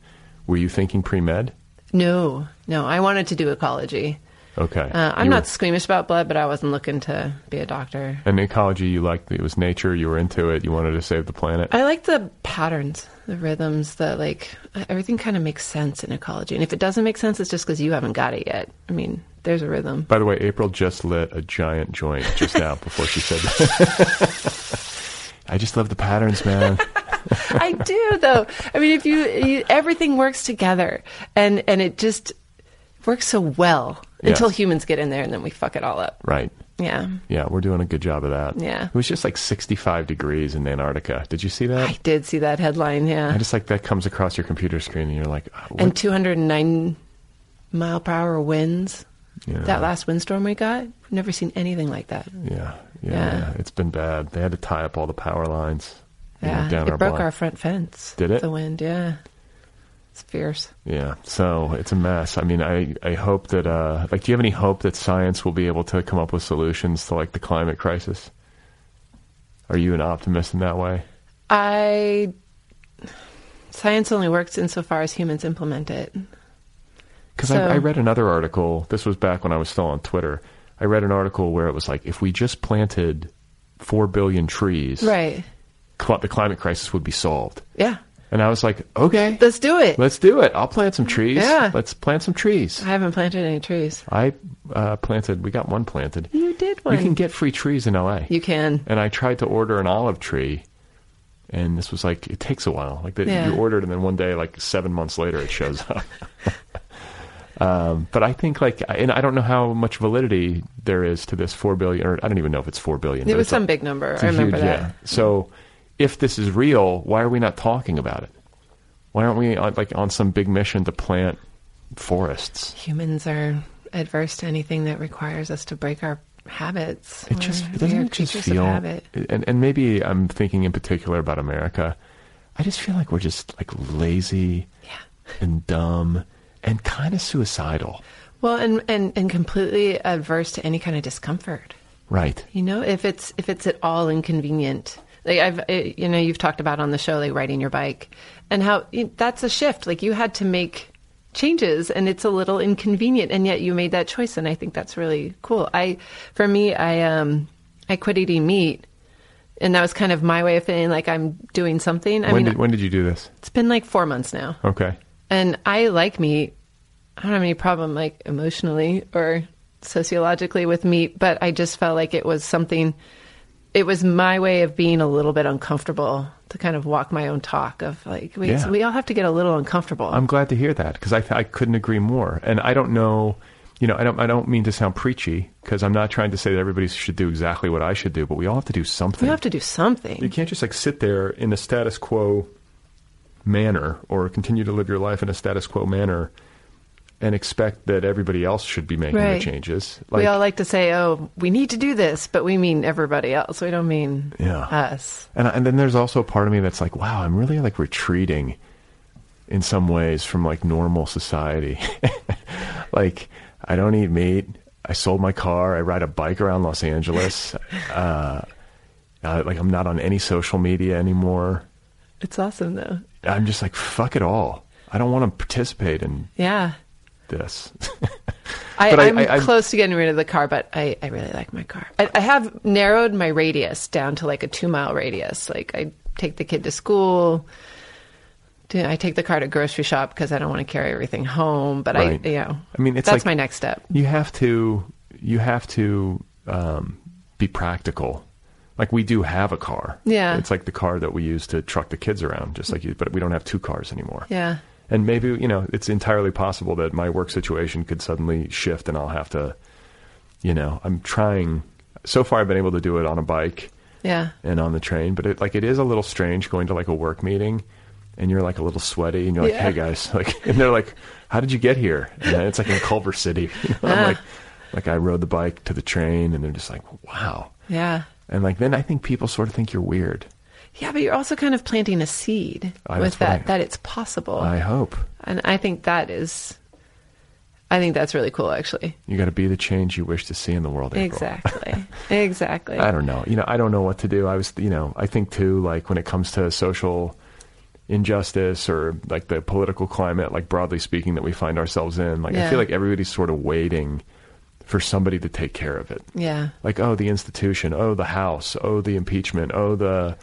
were you thinking pre med? no, no, I wanted to do ecology. Okay. Uh, I'm You not were- squeamish about blood, but I wasn't looking to be a doctor. And ecology, you liked it was nature. You were into it. You wanted to save the planet. I like the patterns, the rhythms, the like everything kind of makes sense in ecology. And if it doesn't make sense, it's just because you haven't got it yet. I mean, there's a rhythm. By the way, April just lit a giant joint just now before she said that. I just love the patterns, man. I do though. I mean, if you, you everything works together, and and it just works so well until humans get in there, and then we fuck it all up. Right. Yeah, Yeah, we're doing a good job of that. Yeah. It was just like 65 degrees in Antarctica. Did you see that? I did see that headline. Yeah. I just like that comes across your computer screen and you're like, oh, what? and 209 mile per hour winds. Yeah. That last windstorm we got, never seen anything like that. yeah, yeah, Yeah. It's been bad. They had to tie up all the power lines. know, Yeah, down it our broke block. our front fence. Did it? The wind, yeah. It's fierce. Yeah, so it's a mess. I mean, I, I hope that, uh, like, do you have any hope that science will be able to come up with solutions to, like, the climate crisis? Are you an optimist in that way? I science only works insofar as humans implement it. Because So- I, I read another article. This was back when I was still on Twitter. I read an article where it was like, if we just planted four billion trees, Right. cl- the climate crisis would be solved. Yeah. And I was like, okay, Let's do it. let's do it. I'll plant some trees. Yeah. Let's plant some trees. I haven't planted any trees. I uh, planted. We got one planted. You did one. You can get free trees in LA. You can. and I tried to order an olive tree, and this was like it takes a while. Like the, Yeah. you order it, and then one day, like seven months later, it shows up. um, but I think like, and I don't know how much validity there is to this four billion, or I don't even know if it's four billion. It was some big number. I remember huge- that. Yeah. So, if this is real, why are we not talking about it? Why aren't we on, like on some big mission to plant forests? Humans are adverse to anything that requires us to break our habits. It We're- just we doesn't it just feel habit. and and maybe I'm thinking in particular about America. I just feel like we're just like lazy Yeah. and dumb and kind of suicidal. Well, and, and and completely adverse to any kind of discomfort. Right. You know, if it's if it's at all inconvenient, like I've you know you've talked about on the show like riding your bike, and how that's a shift. Like you had to make changes, and it's a little inconvenient, and yet you made that choice, and I think that's really cool. I, for me, I um I quit eating meat, and that was kind of my way of feeling like I'm doing something. I when mean, did when did you do this? it's been like four months now. Okay. And I like meat. I don't have any problem like emotionally or sociologically with meat, but I just felt like it was something it was my way of being a little bit uncomfortable to kind of walk my own talk of like wait, Yeah. so we all have to get a little uncomfortable. I'm glad to hear that because I I couldn't agree more. And I don't know, you know, I don't I don't mean to sound preachy because I'm not trying to say that everybody should do exactly what I should do, but we all have to do something. we have to do something. You can't just like sit there in a status quo manner or continue to live your life in a status quo manner and expect that everybody else should be making Right. the changes. we all like to say, "Oh, we need to do this," but we mean everybody else. We don't mean Yeah. us. and and then there's also a part of me that's like, wow, I'm really like retreating in some ways from like normal society. like I don't eat meat. I sold my car. I ride a bike around Los Angeles. uh, uh, like I'm not on any social media anymore. It's awesome though. I'm just like fuck it all. I don't want to participate in Yeah. this. I, I, I'm I- I'm- close to getting rid of the car, but I, I really like my car. I, I have narrowed my radius down to like a two mile radius. Like I take the kid to school. I take the car to grocery shop because I don't want to carry everything home. But Right. I, you know, I mean, it's that's like- my next step. you have to you have to um, be practical. Like we do have a car. Yeah. It's like the car that we use to truck the kids around, just like you. But we don't have two cars anymore. Yeah, And maybe you know it's entirely possible that my work situation could suddenly shift, and I'll have to, you know, I'm trying. So far, I've been able to do it on a bike yeah, and on the train, but it like it is a little strange going to like a work meeting, and you're like a little sweaty, and you're like, Yeah. "Hey guys," like, and they're like, "How did you get here?" And it's like in Culver City. You know, I'm Ah. like, like I rode the bike to the train, and they're just like, "Wow," yeah, and like then I think people sort of think you're weird. yeah. But you're also kind of planting a seed with that I- that it's possible, I hope and I think that is, I think that's really cool, actually. you got to be the change you wish to see in the world. April. Exactly, exactly. I don't know. You know, I don't know what to do. I was, you know, I think too, like when it comes to social injustice or like the political climate, like broadly speaking, that we find ourselves in, like I feel like everybody's sort of waiting for somebody to take care of it. Yeah. Like, oh, the institution, oh, the House, oh, the impeachment, oh, the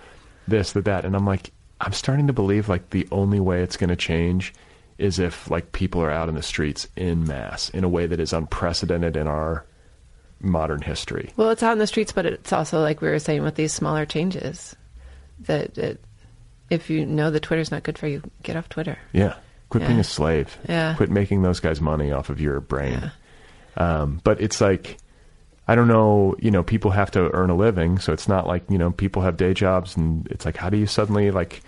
this, the that. And I'm like, I'm starting to believe like the only way it's going to change is if like people are out in the streets in mass in a way that is unprecedented in our modern history. Well, it's out in the streets, but it's also like we were saying with these smaller changes that, that if you know that Twitter's not good for you, get off Twitter. Yeah. Quit being a slave. Yeah. Quit making those guys money off of your brain. Um, but it's like, I don't know, you know, people have to earn a living. So it's not like, you know, people have day jobs and it's like, how do you suddenly like,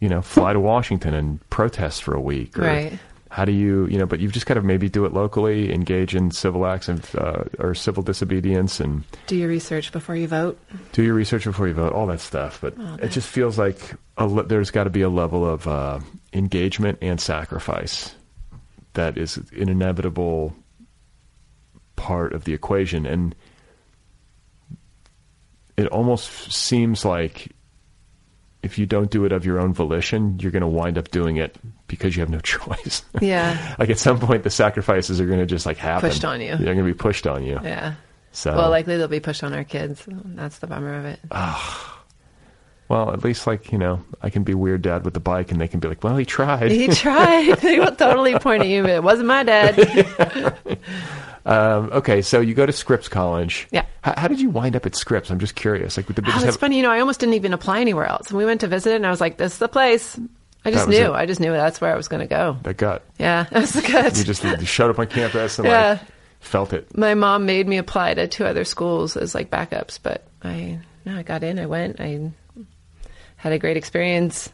you know, fly to Washington and protest for a week? Or Right. How do you, you know, but you've just got to maybe do it locally, engage in civil acts of, uh, or civil disobedience and Do your research before you vote. do your research before you vote, all that stuff. But it just feels like a there's got to be a level of uh, engagement and sacrifice that is an inevitable part of the equation. And it almost seems like if you don't do it of your own volition, you're going to wind up doing it because you have no choice. Yeah. like at some point, the sacrifices are going to just like happen. Pushed on you. They're going to be pushed on you. Yeah. So Well, likely they'll be pushed on our kids. That's the bummer of it. Ah. Well, at least like you know, I can be weird dad with the bike, and they can be like, "Well, he tried." He tried. they will totally point at you, but it wasn't my dad. Um, okay, so you go to Scripps College. Yeah. How, how did you wind up at Scripps? I'm just curious. Like, did they Oh, just that's have? funny. You know, I almost didn't even apply anywhere else. And we went to visit it, and I was like, "This is the place." I just knew. it. I just knew that's where I was going to go. That gut. Yeah, that was gut. You just you showed up on campus and Yeah. like felt it. My mom made me apply to two other schools as like backups, but I no, I got in. I went. I had a great experience.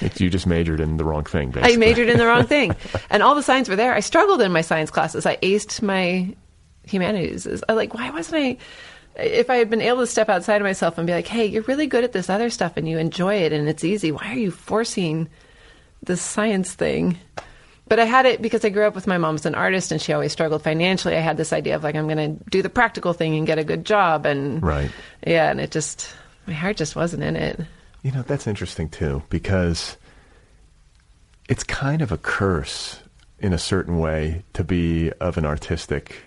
It- you just majored in the wrong thing. Basically. I majored in the wrong thing, and all the signs were there. I struggled in my science classes. I aced my humanities. I like, why wasn't I? If I had been able to step outside of myself and be like, "Hey, you're really good at this other stuff, and you enjoy it, and it's easy. Why are you forcing this science thing?" But I had it because I grew up with my mom's an artist, and she always struggled financially. I had this idea of like, I'm going to do the practical thing and get a good job, and Right. yeah, and it just my heart just wasn't in it. You know, that's interesting too, because it's kind of a curse in a certain way to be of an artistic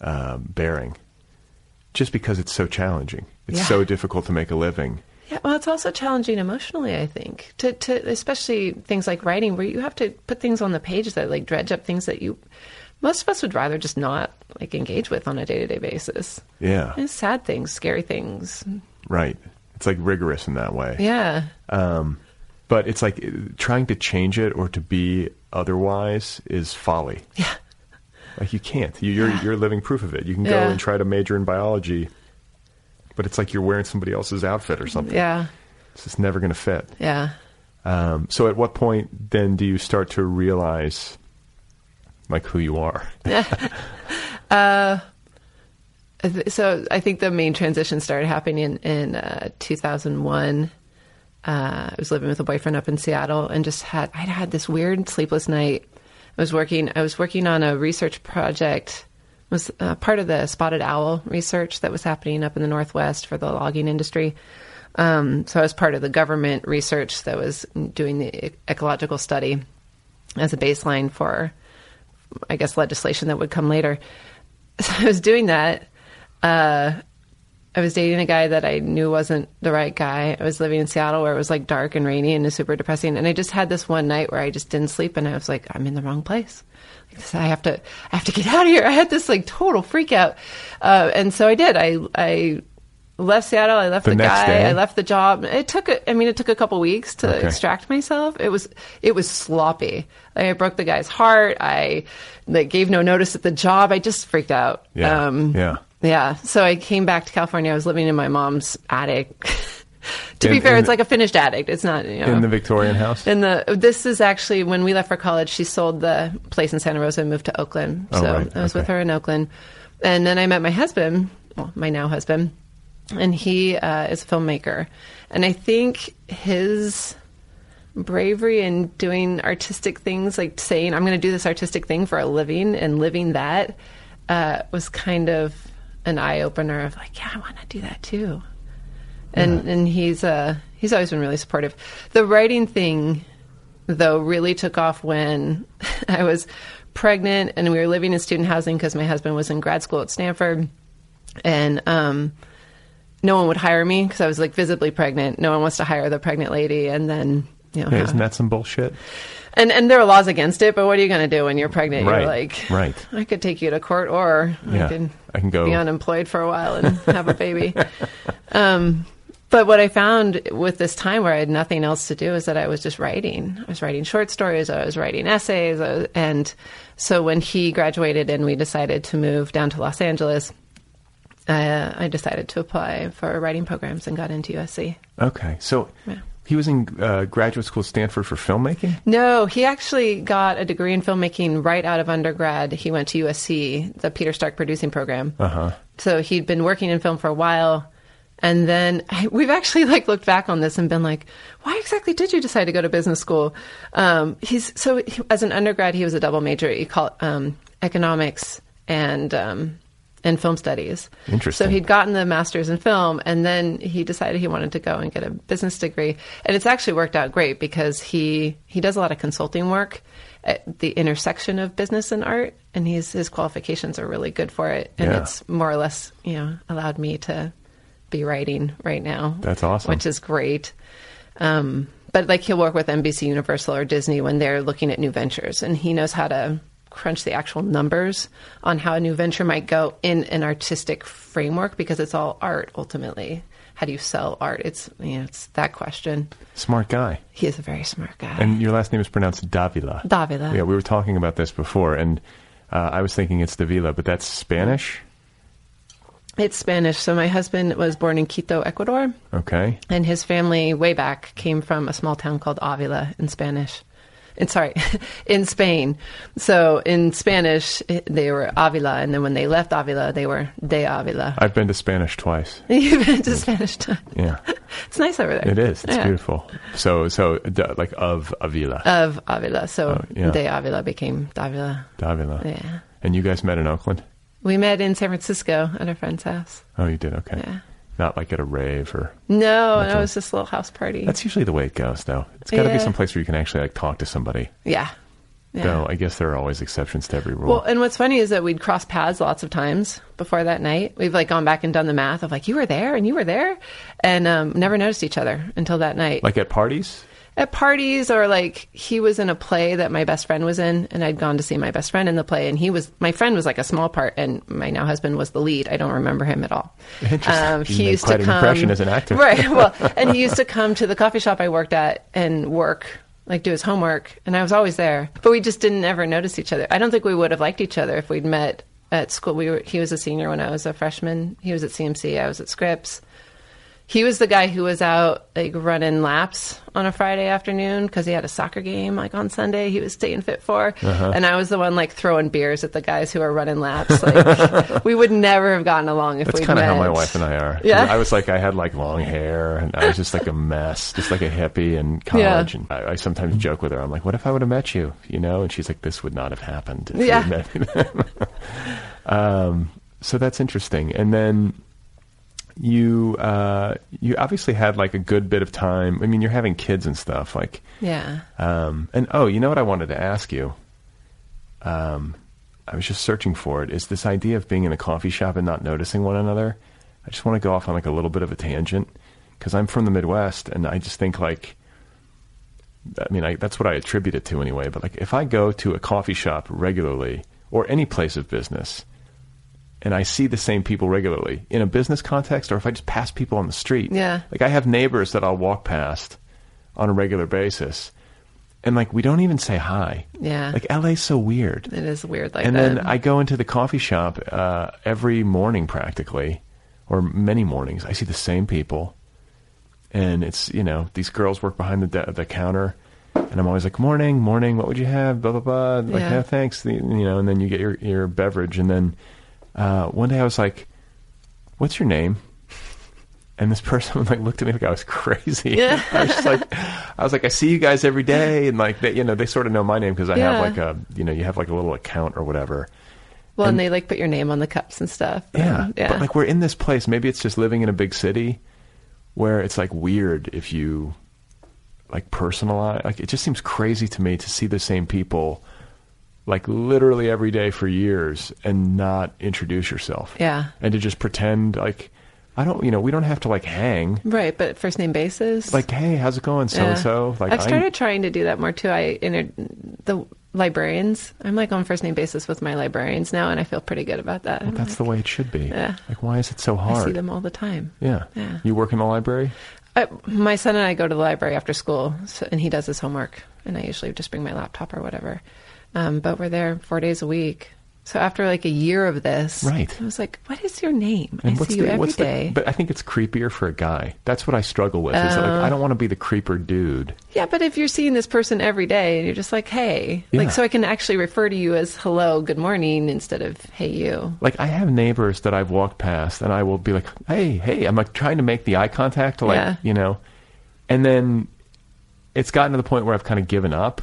um, bearing, just because it's so challenging. It's Yeah. so difficult to make a living. Yeah, well, it's also challenging emotionally. I think to to especially things like writing, where you have to put things on the page that like dredge up things that you most of us would rather just not like engage with on a day to day basis. Yeah, And sad things, scary things. right. It's like rigorous in that way. Yeah, Um, but it's like uh, trying to change it or to be otherwise is folly. yeah, Like you can't. You, you're you're living proof of it. You can go and try to major in biology, but it's like you're wearing somebody else's outfit or something. yeah, It's just never going to fit. yeah. Um, so at what point then do you start to realize like who you are? So I think the main transition started happening in in uh, 2001. Uh, I was living with a boyfriend up in Seattle, and just had I'd had this weird sleepless night. I was working. I was working on a research project. Was uh, part of the spotted owl research that was happening up in the northwest for the logging industry. Um, so I was part of the government research that was doing the ecological study as a baseline for, I guess, legislation that would come later. So I was doing that. Uh, I was dating a guy that I knew wasn't the right guy. I was living in Seattle where it was like dark and rainy and super depressing. And I just had this one night where I just didn't sleep, and I was like, I'm in the wrong place. Like this, I have to, I have to get out of here. I had this like total freak out, uh, and so I did. I I left Seattle. I left The the, guy. day? I left the job. It took. A, I mean, it took a couple weeks to Okay. extract myself. It was it was sloppy. Like, I broke the guy's heart. I like gave no notice at the job. I just freaked out. Yeah. Um, yeah. Yeah. So I came back to California. I was living in my mom's attic. to In- be fair, in it's like a finished attic. It's not, you know. In the Victorian house? in the this is actually when we left for college. She sold the place in Santa Rosa and moved to Oakland. Oh, so right. I was with her in Oakland, and then I met my husband, well, my now husband, and he uh, is a filmmaker, and I think his bravery in doing artistic things, like saying I'm going to do this artistic thing for a living and living that, uh, was kind of an eye opener of like, yeah, I want to do that too and and he's uh he's always been really supportive. The writing thing, though, really took off when I was pregnant, and we were living in student housing because my husband was in grad school at Stanford, and um, no one would hire me because I was like visibly pregnant. No one wants to hire the pregnant lady, and then you know, Hey, isn't that some bullshit? And and there are laws against it. But what are you going to do when you're pregnant? Right, You're like, right. I could take you to court, or Yeah, I could I can go- be unemployed for a while and have a baby. um, but what I found with this time where I had nothing else to do is that I was just writing. I was writing short stories. I was writing essays, was- and so when he graduated and we decided to move down to Los Angeles. Uh, I decided to apply for writing programs and got into USC. Okay, so Yeah. He was in uh, graduate school at Stanford for filmmaking. No, he actually got a degree in filmmaking right out of undergrad. He went to USC, the Peter Stark producing program. Uh huh. So he'd been working in film for a while. And then we've actually like looked back on this and been like, why exactly did you decide to go to business school? Um, he's so he, as an undergrad, he was a double major. He called um, economics and um, and film studies. Interesting. So he'd gotten the master's in film, and then he decided he wanted to go and get a business degree. And it's actually worked out great because he he does a lot of consulting work at the intersection of business and art, and he's his qualifications are really good for it. And Yeah. it's more or less, you know, allowed me to be writing right now. That's awesome. Which is great. Um, but like he'll work with NBC Universal or Disney when they're looking at new ventures, and he knows how to crunch the actual numbers on how a new venture might go in an artistic framework because it's all art ultimately. How do you sell art? It's you know, it's that question. Smart guy. He is a very smart guy. And your last name is pronounced Davila. Davila. Yeah, we were talking about this before, and uh, I was thinking it's Davila, but that's Spanish. It's Spanish. So my husband was born in Quito, Ecuador. Okay. And his family, way back, came from a small town called Avila in Spanish. In, sorry, in Spain. So in Spanish, they were Avila, and then when they left Avila, they were de Avila. I've been to Spanish twice. You've been to Spanish time. Yeah, It's nice over there. it is. It's Yeah. beautiful. So, so like of Avila, Of Avila. So Oh, yeah. de Avila became Davila. Davila. Yeah. And you guys met in Oakland? We met in San Francisco at a friend's house. Oh, you did. Okay. Yeah. Not like at a rave or. No, it was just a little house party. That's usually the way it goes, though. It's got to be Yeah. some place where you can actually like talk to somebody. yeah. Yeah. Though I guess there are always exceptions to every rule. Well, and what's funny is that we'd cross paths lots of times before that night. We've like gone back and done the math of like you were there and you were there, and um, never noticed each other until that night. like at parties. At parties, or like he was in a play that my best friend was in, and I'd gone to see my best friend in the play, and he was my friend was like a small part, and my now husband was the lead. I don't remember him at all. Um, Interesting. You made quite an impression as an actor. right? Well, and he used to come to the coffee shop I worked at and work like do his homework and I was always there but we just didn't ever notice each other I don't think we would have liked each other if we'd met at school we were he was a senior when I was a freshman he was at CMC I was at Scripps he was the guy who was out like running laps on a Friday afternoon because he had a soccer game like on Sunday he was staying fit for Uh-huh. and I was the one like throwing beers at the guys who are running laps like we would never have gotten along if That's we kind of how my wife and I are. Yeah. I was like, I had like long hair, and I was just like a mess, just like a hippie in college. Yeah. And I, I sometimes joke with her. I'm like, "What if I would have met you?" You know, and she's like, "This would not have happened." Yeah. had met me um, so that's interesting. And then you, uh, you obviously had like a good bit of time. I mean, you're having kids and stuff. Like, yeah um, and oh, you know what I wanted to ask you? Um, I was just searching for it. Is this idea of being in a coffee shop and not noticing one another? I just want to go off on like a little bit of a tangent because I'm from the Midwest and I just think like, I mean, I, that's what I attribute it to anyway. But like, if I go to a coffee shop regularly or any place of business, and I see the same people regularly in a business context, or if I just pass people on the street, Yeah. like I have neighbors that I'll walk past on a regular basis, and like we don't even say hi. Yeah. like LA's so weird. it is weird like and that then I go into the coffee shop uh, every morning practically, or many mornings. I see the same people, and it's you know these girls work behind the de- the counter, and I'm always like morning, morning. What would you have? Blah blah blah. Like Yeah. yeah, thanks. You know, and then you get your your beverage, and then uh, one day I was like, "What's your name?" And this person like looked at me like I was crazy. Yeah. I was just like, I was like, I see you guys every day, and like they, you know, they sort of know my name because I Yeah. have like a, you know, you have like a little account or whatever. Well, and, And- they like put your name on the cups and stuff. Yeah. And- yeah. But like we're in this place. Maybe it's just living in a big city where it's like weird if you like personalize. Like it just seems crazy to me to see the same people like literally every day for years and not introduce yourself. Yeah. And to just pretend like I don't, you know, we don't have to like hang. Right, but first name basis. Like, hey, how's it going, so and so? Like, I've started trying to do that more too. I inter- the librarians. I'm like on first name basis with my librarians now, and I feel pretty good about that. Well, that's like, the way it should be. Yeah. Like, why is it so hard? I see them all the time. Yeah. Yeah. You work in the library? I, my son and I go to the library after school, so, and he does his homework, and I usually just bring my laptop or whatever. Um, but we're there four days a week. So after like a year of this, right? I was like, "What is your name? And I what's see you the, every what's day." The, but I think it's creepier for a guy. That's what I struggle with. is like. I don't want to be the creeper dude. Yeah, but if you're seeing this person every day and you're just like, "Hey," Yeah. like so I can actually refer to you as "hello, good morning" instead of "hey you." Like I have neighbors that I've walked past, and I will be like, "Hey, hey," I'm like trying to make the eye contact, like Yeah. you know, and then it's gotten to the point where I've kind of given up,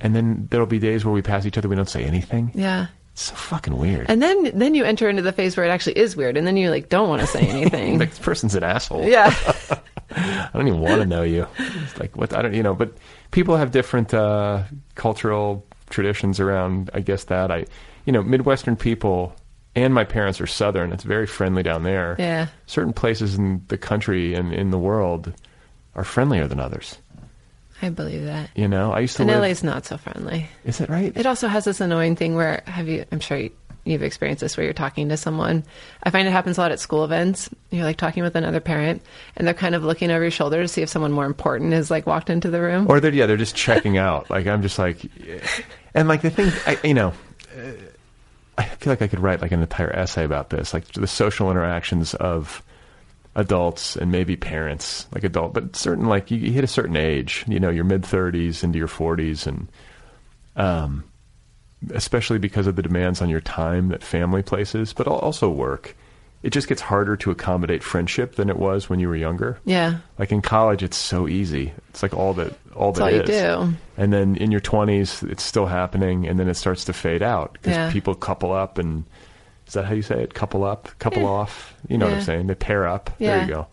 and then there'll be days where we pass each other, we don't say anything. Yeah. It's so fucking weird. And then then you enter into the phase where it actually is weird and then you like don't want to say anything. like this person's an asshole. yeah. I don't even want to know you. It's like what I don't, you know. But people have different uh, cultural traditions around. I guess that I, you know, Midwestern people and my parents are Southern. It's very friendly down there. Yeah. Certain places in the country and in the world are friendlier than others. I believe that. You know, I used to And live. LA's not so friendly. Is it right? It also has this annoying thing where have you I'm sure you, you've experienced this where you're talking to someone. I find it happens a lot at school events. You're like talking with another parent and they're kind of looking over your shoulder to see if someone more important has like walked into the room. or they're yeah, they're just checking out. Like I'm just like, and like the thing, I, you know, uh, I feel like I could write like an entire essay about this, like the social interactions of adults and maybe parents, like adult, but certain like you, you hit a certain age, you know, your mid 30s into your 40s, and um, especially because of the demands on your time that family places, but also work. It just gets harder to accommodate friendship than it was when you were younger. yeah. Like in college, it's so easy. It's like all that all That's that all you is. do. And then in your twenties, it's still happening, and then it starts to fade out because Yeah. people couple up, and is that how you say it? Couple up, couple Yeah. off. You know what I'm saying? They pair up. There you go.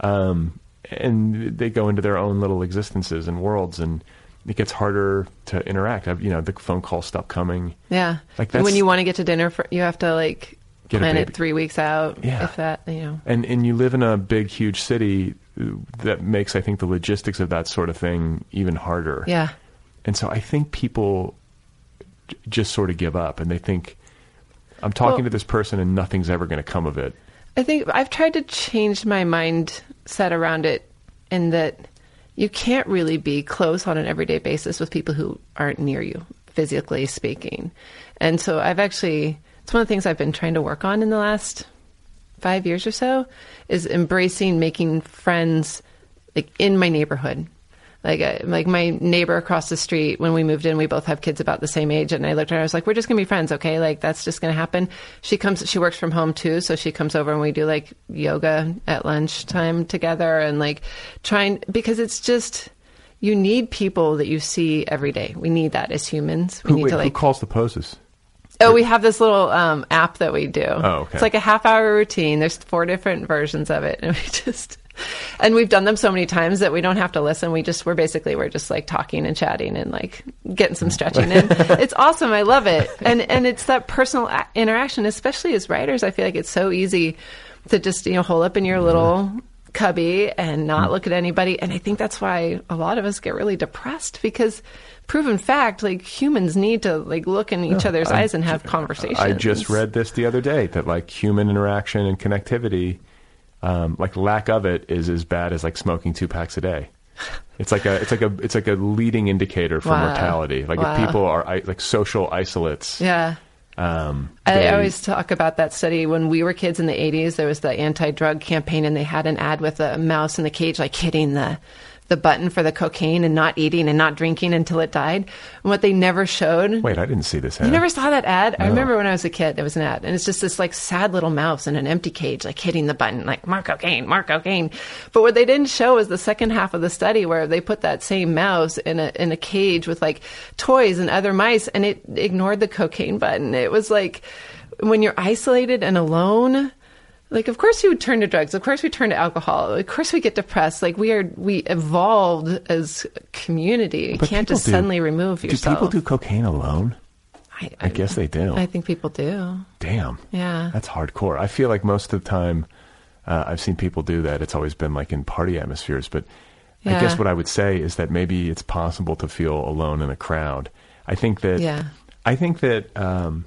Um, and they go into their own little existences and worlds, and it gets harder to interact. I've, you know, the phone calls stop coming. Yeah. Like And when you want to get to dinner for you have to like Get plan it 3 weeks out Yeah. if that, you know. and and you live in a big huge city uh, that makes i think the logistics of that sort of thing even harder Yeah. and so i think people j- just sort of give up and they think i'm talking Well- to this person and nothing's ever going to come of it I think I've tried to change my mindset around it in that you can't really be close on an everyday basis with people who aren't near you, physically speaking. And so I've actually, it's one of the things I've been trying to work on in the last five years or so is embracing making friends like in my neighborhood. Like, uh, like my neighbor across the street, when we moved in, we both have kids about the same age. And I looked at her, I was like, we're just going to be friends, okay? Like, that's just going to happen. She comes, she works from home too. So she comes over and we do like yoga at lunchtime together and like trying, because it's just, you need people that you see every day. We need that as humans. We who, need wait, to who like, calls the poses Oh, we have this little um, app that we do. Oh, okay. It's like a half hour routine. There's four different versions of it, and we just and we've done them so many times that we don't have to listen. We just we're basically we're just like talking and chatting and like getting some stretching in. it's awesome. I love it, and and it's that personal a- interaction, especially as writers. I feel like it's so easy to just you know hole up in your little cubby and not mm. look at anybody. And I think that's why a lot of us get really depressed because proven fact, like humans need to like look in each oh, other's eyes and have conversations. i just read this the other day that like human interaction and connectivity um, like lack of it is as bad as like smoking two packs a day it's like a it's like a it's like a leading indicator for Wow. mortality like Wow. if people are like social isolates Yeah. um, I always talk about that study when we were kids in the 80s. There was the anti-drug campaign, and they had an ad with a mouse in the cage, like hitting the the button for the cocaine and not eating and not drinking until it died. And what they never showed. Wait, I didn't see this. You never saw that ad? I remember when I was a kid, there was an ad, and it's just this like sad little mouse in an empty cage, like hitting the button, like more cocaine, more cocaine. But what they didn't show is the second half of the study where they put that same mouse in a in a cage with like toys and other mice, and it ignored the cocaine button. It was like when you're isolated and alone. Like, of course, we would turn to drugs. Of course, we turn to alcohol. Of course, we get depressed. Like, we are we evolved as a community. You But can't just do- suddenly remove yourself Do people do cocaine alone? I, I guess they do. I think people do. Damn. Yeah. That's hardcore. I feel like most of the time uh, I've seen people do that. It's always been like in party atmospheres. But I guess what I would say is that maybe it's possible to feel alone in a crowd. I think that. Yeah. I think that um,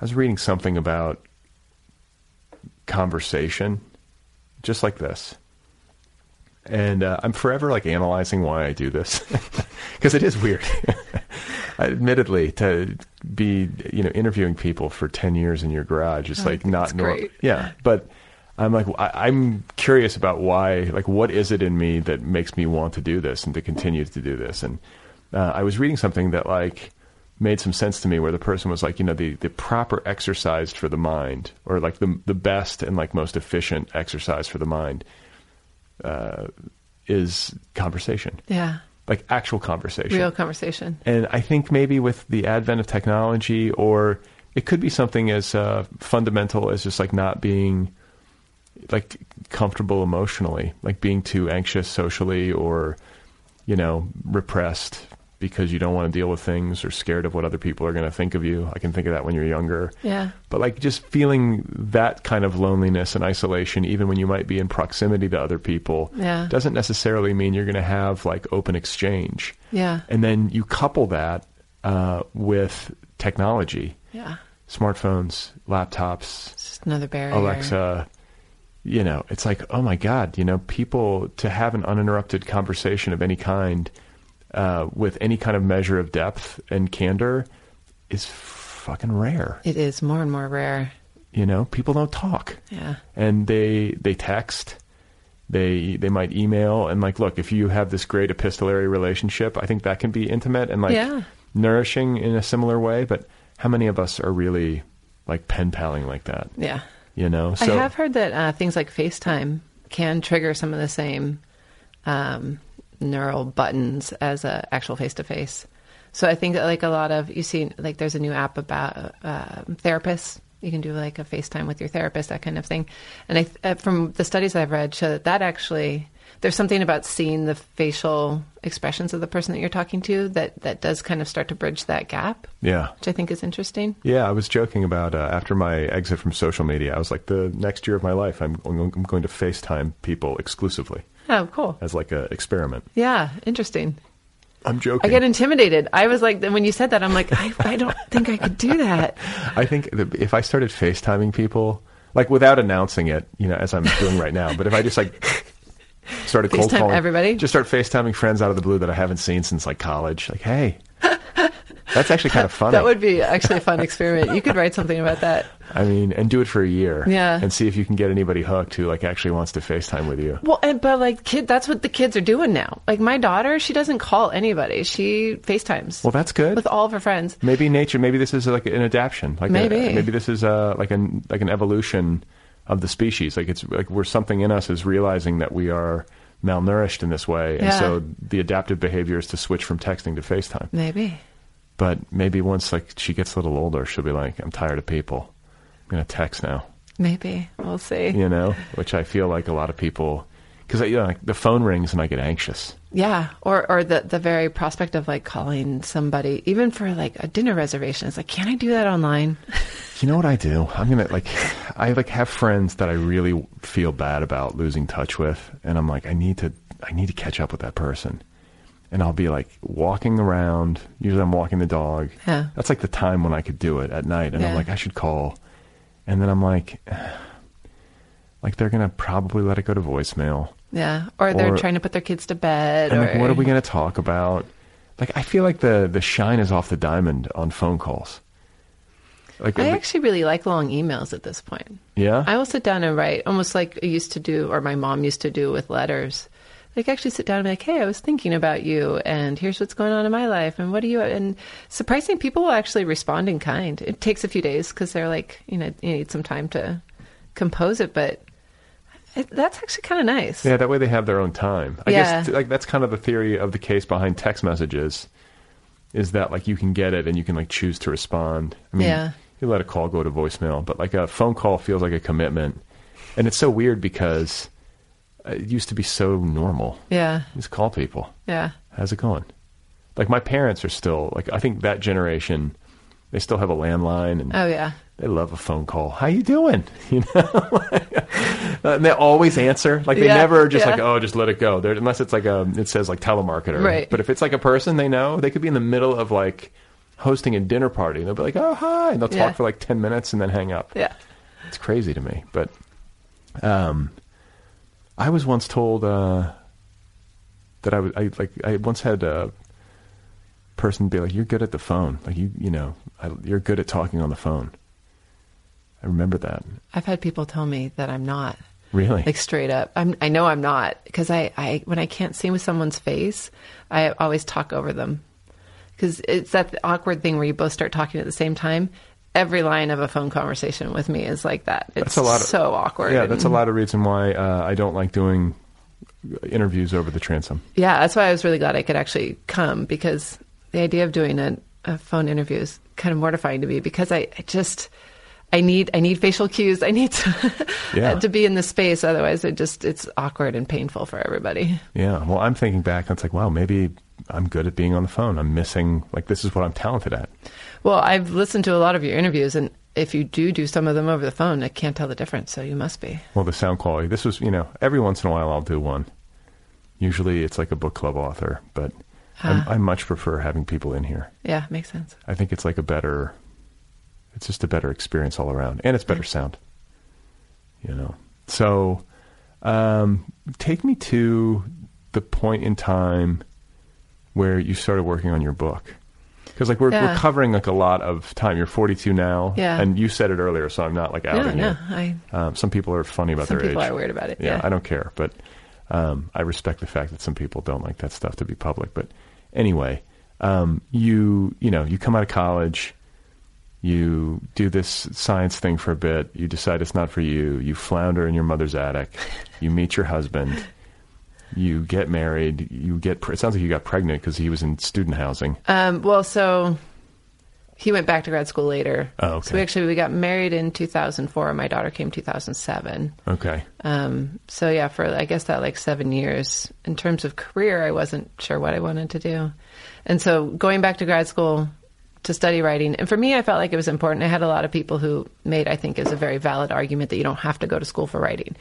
I was reading something about conversation, just like this, and uh, I'm forever like analyzing why I do this because it is weird. Admittedly, to be you know interviewing people for ten years in your garage is like not normal. great. Yeah, but I'm like I, I'm curious about why. Like, what is it in me that makes me want to do this and to continue to do this? And uh, I was reading something that like made some sense to me, where the person was like, you know, the the proper exercise for the mind, or like the the best and like most efficient exercise for the mind, uh, is conversation, Yeah. like actual conversation. Real conversation. And I think maybe with the advent of technology, or it could be something as uh, fundamental as just like not being like comfortable emotionally, like being too anxious socially, or you know repressed because you don't want to deal with things or scared of what other people are going to think of you. I can think of that when you're younger. Yeah. But like just feeling that kind of loneliness and isolation, even when you might be in proximity to other people, Yeah. doesn't necessarily mean you're going to have like open exchange. Yeah. And then you couple that uh, with technology, Yeah. smartphones, laptops, It's just another barrier. Alexa. You know, it's like, oh my God, you know, people to have an uninterrupted conversation of any kind uh, with any kind of measure of depth and candor is fucking rare. It is more and more rare. You know, people don't talk Yeah. and they they text they they might email and like look if you have this great epistolary relationship i think that can be intimate and like Yeah. nourishing in a similar way but how many of us are really like pen paling like that Yeah. you know I have heard that uh, things like FaceTime can trigger some of the same um, neural buttons as a actual face to face. So I think that like a lot of you see like there's a new app about uh, therapists. You can do like a FaceTime with your therapist, that kind of thing. And I, uh, from the studies I've read, show that that actually there's something about seeing the facial expressions of the person that you're talking to that that does kind of start to bridge that gap, yeah which I think is interesting. yeah i was joking about uh, after my exit from social media i was like the next year of my life i'm, I'm going to facetime people exclusively Oh, cool. as like an experiment Yeah, interesting. i'm joking I get intimidated. I was like, when you said that, I'm like, I, I don't think I could do that. I think if I started FaceTiming people, like without announcing it, you know, as I'm doing right now, but if I just like started cold FaceTime calling everybody? just start FaceTiming friends out of the blue that I haven't seen since like college, like, hey, that's actually kind of funny. That would be actually a fun experiment. You could write something about that. I mean, and do it for a year, Yeah. and see if you can get anybody hooked who like actually wants to FaceTime with you. Well, and, but like, kid, that's what the kids are doing now. Like my daughter, she doesn't call anybody. She FaceTimes Well, that's good. with all of her friends. maybe nature maybe this is like an adaptation like a- Maybe. maybe this is uh like an like an evolution of the species. Like it's like we're something in us is realizing that we are malnourished in this way and so the adaptive behavior is to switch from texting to facetime. Maybe. but maybe once like she gets a little older she'll be like i'm tired of people. I'm gonna text now. Maybe. We'll see. you know? Which i feel like a lot of people because you know, like the phone rings and i get anxious Yeah, or or the the very prospect of like calling somebody, even for like a dinner reservation. It's like, can I do that online? You know what I do? I'm gonna like, I like have friends that I really feel bad about losing touch with, and I'm like, I need to, I need to catch up with that person, and I'll be like walking around. Usually, I'm walking the dog. Yeah. That's like the time when I could do it at night, and I'm like, I should call, and then I'm like, like they're gonna probably let it go to voicemail. Yeah, or they're Or- trying to put their kids to bed. And or like, what are we going to talk about? Like, I feel like the the shine is off the diamond on phone calls. Like, I actually really like long emails at this point. yeah, I will sit down and write, almost like I used to do, or my mom used to do with letters. Like actually sit down and be like, "Hey, I was thinking about you, and here's what's going on in my life, and what are you?" And surprising people will actually respond in kind. It takes a few days because they're like, you know, you need some time to compose it, but that's actually kind of nice. Yeah, that way they have their own time. I Yeah. guess like that's kind of the theory of the case behind text messages, is that like you can get it and you can like choose to respond. I mean, Yeah. you let a call go to voicemail, but like a phone call feels like a commitment, and it's so weird because uh, it used to be so normal. Yeah, just call people. yeah, How's it going? Like my parents are still like I think that generation They still have a landline, and Oh yeah. they love a phone call. How you doing? You know, and they always answer. Like they Yeah, never just yeah. like, oh, just let it go. They're, unless it's like a, it says like telemarketer. Right. But if it's like a person they know, they could be in the middle of like hosting a dinner party, and they'll be like, oh, hi, and they'll talk Yeah. for like ten minutes and then hang up. Yeah. It's crazy to me. But um, I was once told uh, that I was I like I once had a person be like, "You're good at the phone. Like you you know I, you're good at talking on the phone." I remember that. I've had people tell me that I'm not. Really? Like straight up. I'm I know I'm not because I, I when I can't see with someone's face, I always talk over them. Cuz it's that awkward thing where you both start talking at the same time. Every line of a phone conversation with me is like that. It's That's a lot of- so awkward. yeah, that's a lot of reason why uh, I don't like doing interviews over the transom. Yeah, that's why I was really glad I could actually come because the idea of doing a, a phone interview is kind of mortifying to me because I, I just I need I need facial cues. I need to Yeah. to be in the space. Otherwise, it just it's awkward and painful for everybody. Yeah. Well, I'm thinking back, and it's like, wow, maybe I'm good at being on the phone. I'm missing like this is what I'm talented at. Well, I've listened to a lot of your interviews, and if you do do some of them over the phone, I can't tell the difference. So you must be. Well, the sound quality. This was, you know, every once in a while I'll do one. Usually it's like a book club author, but Ah. I, I much prefer having people in here. Yeah, makes sense. I think it's like a better, it's just a better experience all around, and it's better sound. You know, so um, take me to the point in time where you started working on your book. Because like we're we're covering like a lot of time. You're 42 now, Yeah. and you said it earlier, so I'm not like No, outing no, you. I Um, some people are funny about some their people age. are weird about it. Yeah, Yeah, I don't care, but um, I respect the fact that some people don't like that stuff to be public. But anyway, um, you you know you come out of college, you do this science thing for a bit, you decide it's not for you, you flounder in your mother's attic, you meet your husband, you get married, you get pre- it sounds like you got pregnant because he was in student housing. Um, well, so he went back to grad school later. Oh, okay. So we actually we got married in 2004. My daughter came 2007. Okay, Um, so yeah, for I guess that like seven years. In terms of career, I wasn't sure what I wanted to do, and so going back to grad school to study writing, and for me, I felt like it was important. I had a lot of people who made, I think, is a very valid argument that you don't have to go to school for writing.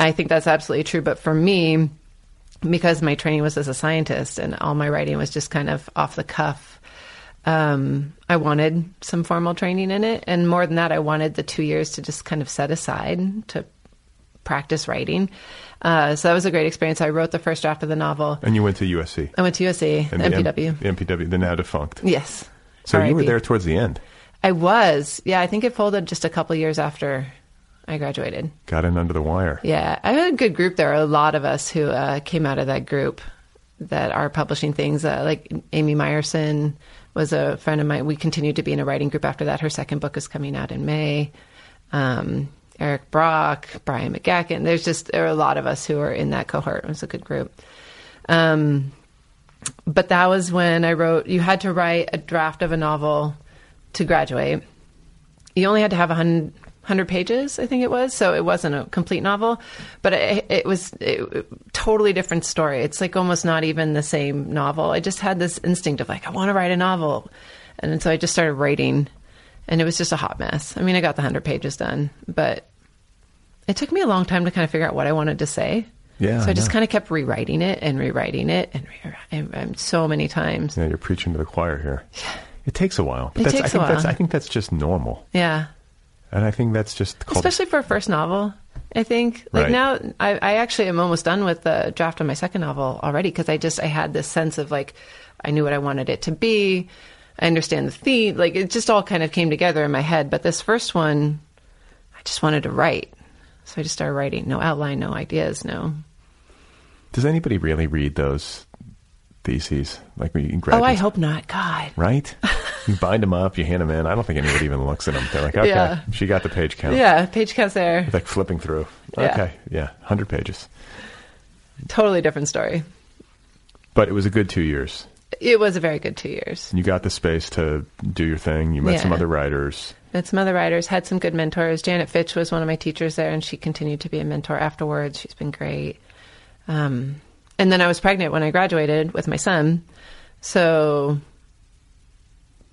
I think that's absolutely true, but for me, because my training was as a scientist and all my writing was just kind of off the cuff. Um, I wanted some formal training in it, and more than that, I wanted the two years to just kind of set aside to practice writing. Uh, so that was a great experience. I wrote the first draft of the novel. and you went to USC, I went to USC, and the M- MPW. MPW, the now defunct. yes. So you were there towards the end. I was. Yeah, I think it folded just a couple years after I graduated. Got in under the wire. Yeah, I had a good group there. A lot of us who uh, came out of that group that are publishing things. Uh, like Amy Meyerson was a friend of mine. We continued to be in a writing group after that. Her second book is coming out in May. Um, Eric Brock, Brian McGacken. There's just there are a lot of us who are in that cohort. It was a good group. Um, but that was when I wrote. You had to write a draft of a novel to graduate you only had to have a hundred, hundred pages, I think it was. So it wasn't a complete novel, but it, it was a totally different story. It's like almost not even the same novel. I just had this instinct of like, I want to write a novel. And so I just started writing and it was just a hot mess. I mean, I got the hundred pages done, but it took me a long time to kind of figure out what I wanted to say. Yeah, So I I just kind of kept rewriting it and rewriting it and, rewriting, and, and so many times. Yeah, you're preaching to the choir here. It takes a while. But It that's, takes I a think that's while. I think that's just normal. Yeah. And I think that's just called especially for a first novel. I think like Right. now I, I actually am almost done with the draft of my second novel already because I just I had this sense of like I knew what I wanted it to be. I understand the theme. Like it just all kind of came together in my head. But this first one, I just wanted to write, so I just started writing. No outline, no ideas, no. Does anybody really read those theses? Like when you Oh, graduate? I hope not. God. Right? you bind them up, you hand them in. I don't think anybody even looks at them. They're like, okay, Yeah. she got the page count. Yeah, page counts there. Like flipping through. Yeah. Okay, yeah, 100 pages. Totally different story. But it was a good two years. It was a very good two years. You got the space to do your thing. You met some other writers. Met some other writers, had some good mentors. Janet Fitch was one of my teachers there, and she continued to be a mentor afterwards. She's been great. Um, and then I was pregnant when I graduated with my son. So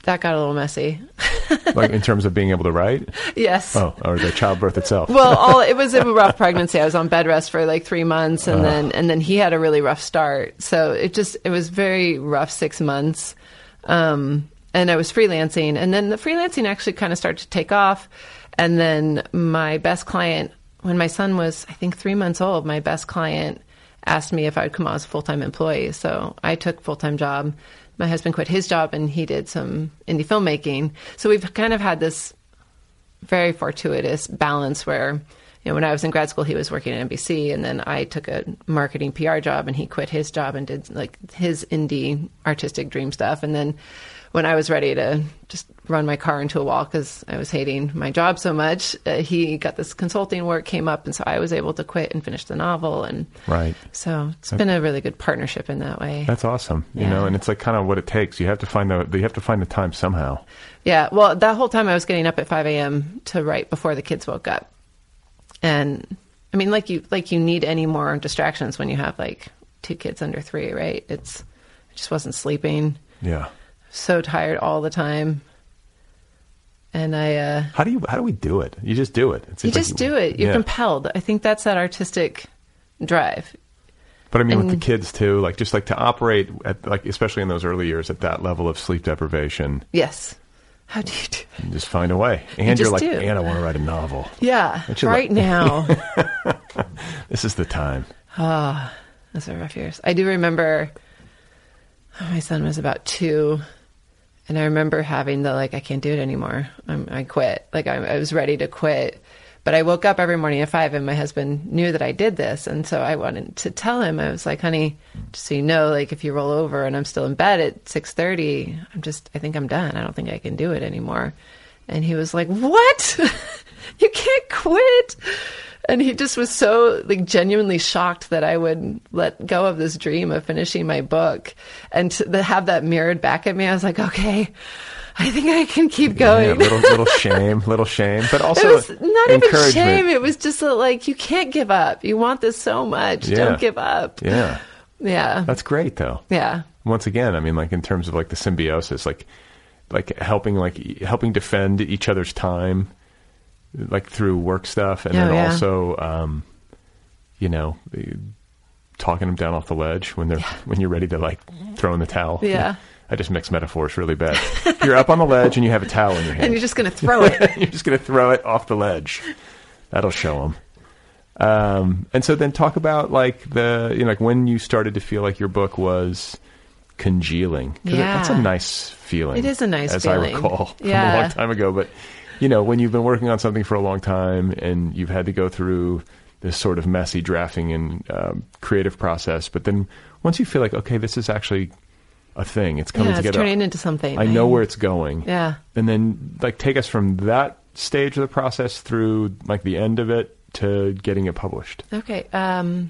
that got a little messy. like in terms of being able to write? yes. Oh, or the childbirth itself? well, all it was a rough pregnancy. I was on bed rest for like three months, and then and then he had a really rough start. So it just it was very rough six months. Um, and I was freelancing, and then the freelancing actually kind of started to take off. And then my best client, when my son was I think three months old, my best client asked me if I would come on as a full time employee. So I took full time job. My husband quit his job, and he did some indie filmmaking. So we've kind of had this very fortuitous balance where you know when I was in grad school he was working at NBC and then I took a marketing PR job and he quit his job and did like his indie artistic dream stuff and then when I was ready to just run my car into a wall because I was hating my job so much, uh, he got this consulting work came up, and so I was able to quit and finish the novel. And right. so it's been a really good partnership in that way. That's awesome. You Yeah. know, and it's like kind of what it takes. You have to find the you have to find the time somehow. Yeah, well, that whole time I was getting up at 5 a.m. to write before the kids woke up, and I mean, like you, like you need any more distractions when you have like two kids under three, right? It's I just wasn't sleeping, Yeah. so tired all the time, and I, uh, How do you how do we do it? You just do it. It you seems like just do it. You're yeah. compelled. I think that's that artistic drive. But I mean, with the kids too, like just like to operate at like especially in those early years at that level of sleep deprivation, Yes. How do you do? you just find a way. And you are just like, do. and I want to write a novel. Yeah, right like- now. This is the time. Ah, those are rough years. I do remember my son was about two, and I remember having the like, I can't do it anymore. I'm, I quit. Like I, I was ready to quit, but I woke up every morning at five, and my husband knew that I did this, and so I wanted to tell him. I was like, honey, just so you know, like if you roll over and I'm still in bed at six thirty, I'm just, I think I'm done. I don't think I can do it anymore. And he was like, what? you can't quit and he just was so like genuinely shocked that I would let go of this dream of finishing my book, and to have that mirrored back at me, I was like, okay, I think I can keep Yeah, going. little little shame, little shame, but also it was not even shame. It was just a, like you can't give up. You want this so much. Yeah. Don't give up. Yeah, Yeah. that's great though. yeah. Once again, I mean, like in terms of like the symbiosis, like like helping like helping defend each other's time, like through work stuff, and Oh, then yeah. also, um, you know, talking them down off the ledge when they're when you're ready to like throw in the towel. Yeah. I just mix metaphors really bad. you're up on the ledge and you have a towel in your hand, And you're just gonna throw it. you're just going to throw it off the ledge. That'll show them. Um, and so then talk about like the you know like when you started to feel like your book was congealing. 'Cause it- that's a nice feeling. It is a nice feeling. as feeling. I recall from a long time ago. But you know when you've been working on something for a long time and you've had to go through this sort of messy drafting and um, creative process, but then once you feel like okay, this is actually a thing, it's coming yeah, it's together. turning into something. I know where it's going Yeah. and then like take us from that stage of the process through like the end of it to getting it published. Okay. Um,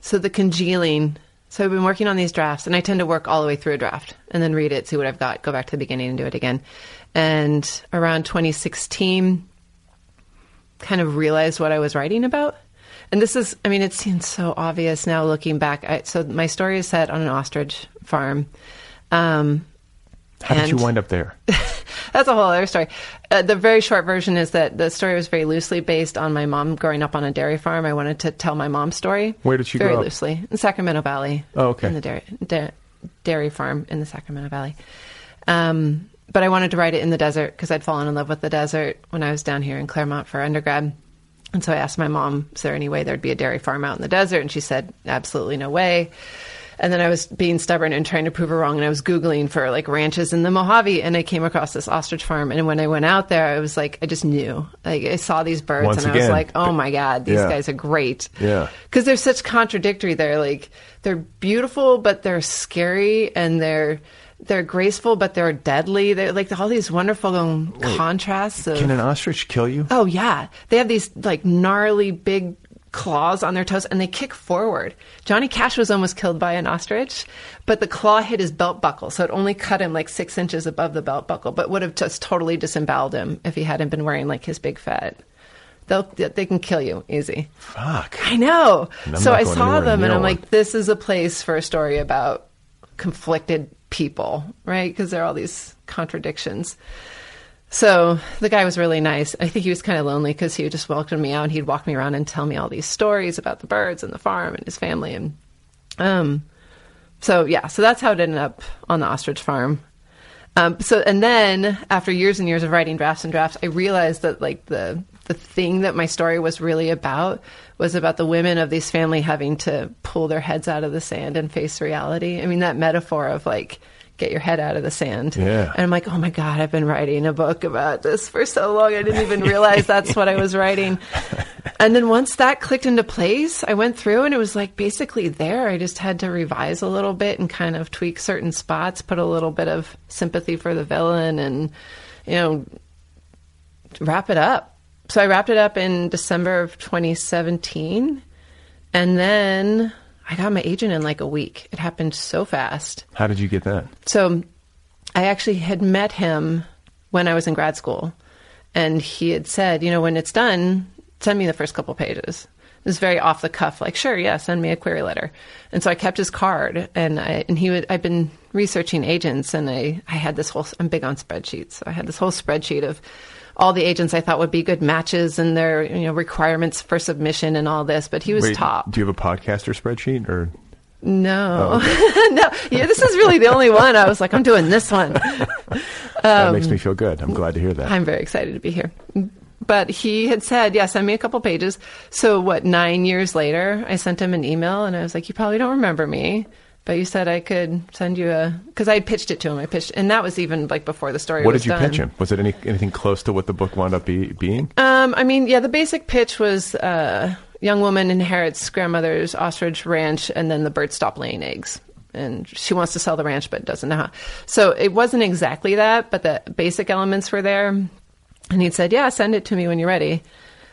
so the congealing. So I've been working on these drafts, and I tend to work all the way through a draft and then read it, see what I've got, go back to the beginning and do it again. And around 2016, kind of realized what I was writing about. And this is, I mean, it seems so obvious now looking back. I, so my story is set on an ostrich farm. Um, How did you wind up there? that's a whole other story. Uh, the very short version is that the story was very loosely based on my mom growing up on a dairy farm. I wanted to tell my mom's story. Where did she very grow up? loosely in Sacramento Valley. Oh, okay. In the dairy da- dairy farm in the Sacramento Valley. Um, but I wanted to write it in the desert because I'd fallen in love with the desert when I was down here in Claremont for undergrad. And so I asked my mom, "Is there any way there'd be a dairy farm out in the desert?" And she said, "Absolutely no way." And then I was being stubborn and trying to prove her wrong. And I was Googling for like ranches in the Mojave and I came across this ostrich farm. And when I went out there, I was like, I just knew. Like I saw these birds Once and I was like, oh my God, these yeah. guys are great. Yeah. Because they're such contradictory. They're like, they're beautiful, but they're scary and they're, they're graceful, but they're deadly. They're like all these wonderful um, contrasts of. Can an ostrich kill you? Oh yeah, they have these like gnarly big claws on their toes and they kick forward. Johnny Cash was almost killed by an ostrich, but the claw hit his belt buckle, so it only cut him like six inches above the belt buckle, but would have just totally disemboweled him if he hadn't been wearing like his big fat. They'll, they can kill you easy. Fuck. I know. So I saw them and I'm one. like, this is a place for a story about conflicted people, right? Because there are all these contradictions. So the guy was really nice. I think he was kind of lonely because he would just welcome me out and he'd walk me around and tell me all these stories about the birds and the farm and his family. And um, so yeah, so that's how it ended up on the ostrich farm. Um, so and then after years and years of writing drafts and drafts, I realized that like the the thing that my story was really about was about the women of this family having to pull their heads out of the sand and face reality. I mean that metaphor of like get your head out of the sand. Yeah. And I'm like, oh my God, I've been writing a book about this for so long. I didn't even realize that's what I was writing. And then once that clicked into place, I went through and it was like basically there. I just had to revise a little bit and kind of tweak certain spots, put a little bit of sympathy for the villain and, you know, wrap it up. So I wrapped it up in December of 2017. And then I got my agent in like a week. It happened so fast. How did you get that? So I actually had met him when I was in grad school. And he had said, you know, when it's done, send me the first couple pages. It was very off the cuff, like, sure, yeah, send me a query letter. And so I kept his card and I, and he would, I've been researching agents and I, I had this whole, I'm big on spreadsheets. So I had this whole spreadsheet of all the agents I thought would be good matches and their, you know, requirements for submission and all this, but he was Wait, top. Do you have a podcaster spreadsheet or? No, no. Yeah, this is really the only one. I was like, I'm doing this one. that makes me feel good. I'm glad to hear that. Um, I'm very excited to be here. But he had said, yeah, send me a couple pages. So, what, nine years later, I sent him an email and I was like, you probably don't remember me, but you said I could send you a, because I pitched it to him. I pitched, and that was even like before the story was. what did you done. pitch him? Was it any, anything close to what the book wound up be, being? Um, I mean, yeah, the basic pitch was uh, young woman inherits grandmother's ostrich ranch, and then the birds stop laying eggs. And she wants to sell the ranch, but doesn't know how. So it wasn't exactly that, but the basic elements were there. And he'd said, "Yeah, send it to me when you're ready."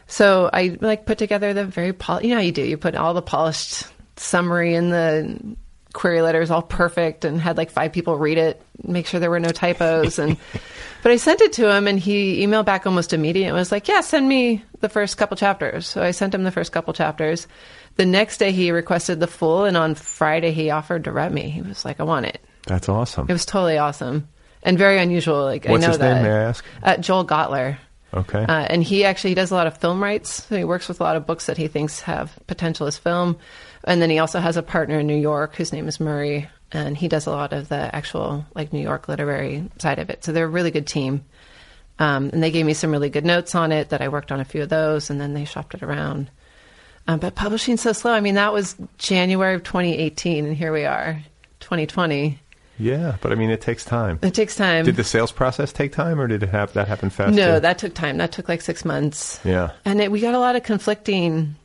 So I like put together the very pol- you know how you do. You put all the polished summary in the query letters all perfect and had like five people read it, make sure there were no typos and but I sent it to him and he emailed back almost immediately and was like, "Yeah, send me the first couple chapters." So I sent him the first couple chapters. The next day he requested the full and on Friday he offered to rep me. He was like, "I want it." That's awesome. It was totally awesome and very unusual. Like What's I know his that name, may I ask? Uh, Joel Gotler. Okay. Uh, and he actually he does a lot of film rights. So he works with a lot of books that he thinks have potential as film. And then he also has a partner in New York whose name is Murray, and he does a lot of the actual like New York literary side of it. So they're a really good team. Um, and they gave me some really good notes on it that I worked on a few of those, and then they shopped it around. Um, but publishing so slow. I mean, that was January of 2018, and here we are, 2020. Yeah, but I mean, it takes time. It takes time. Did the sales process take time, or did it have that happen fast? no, that took time. That took like six months. Yeah. And it, we got a lot of conflicting.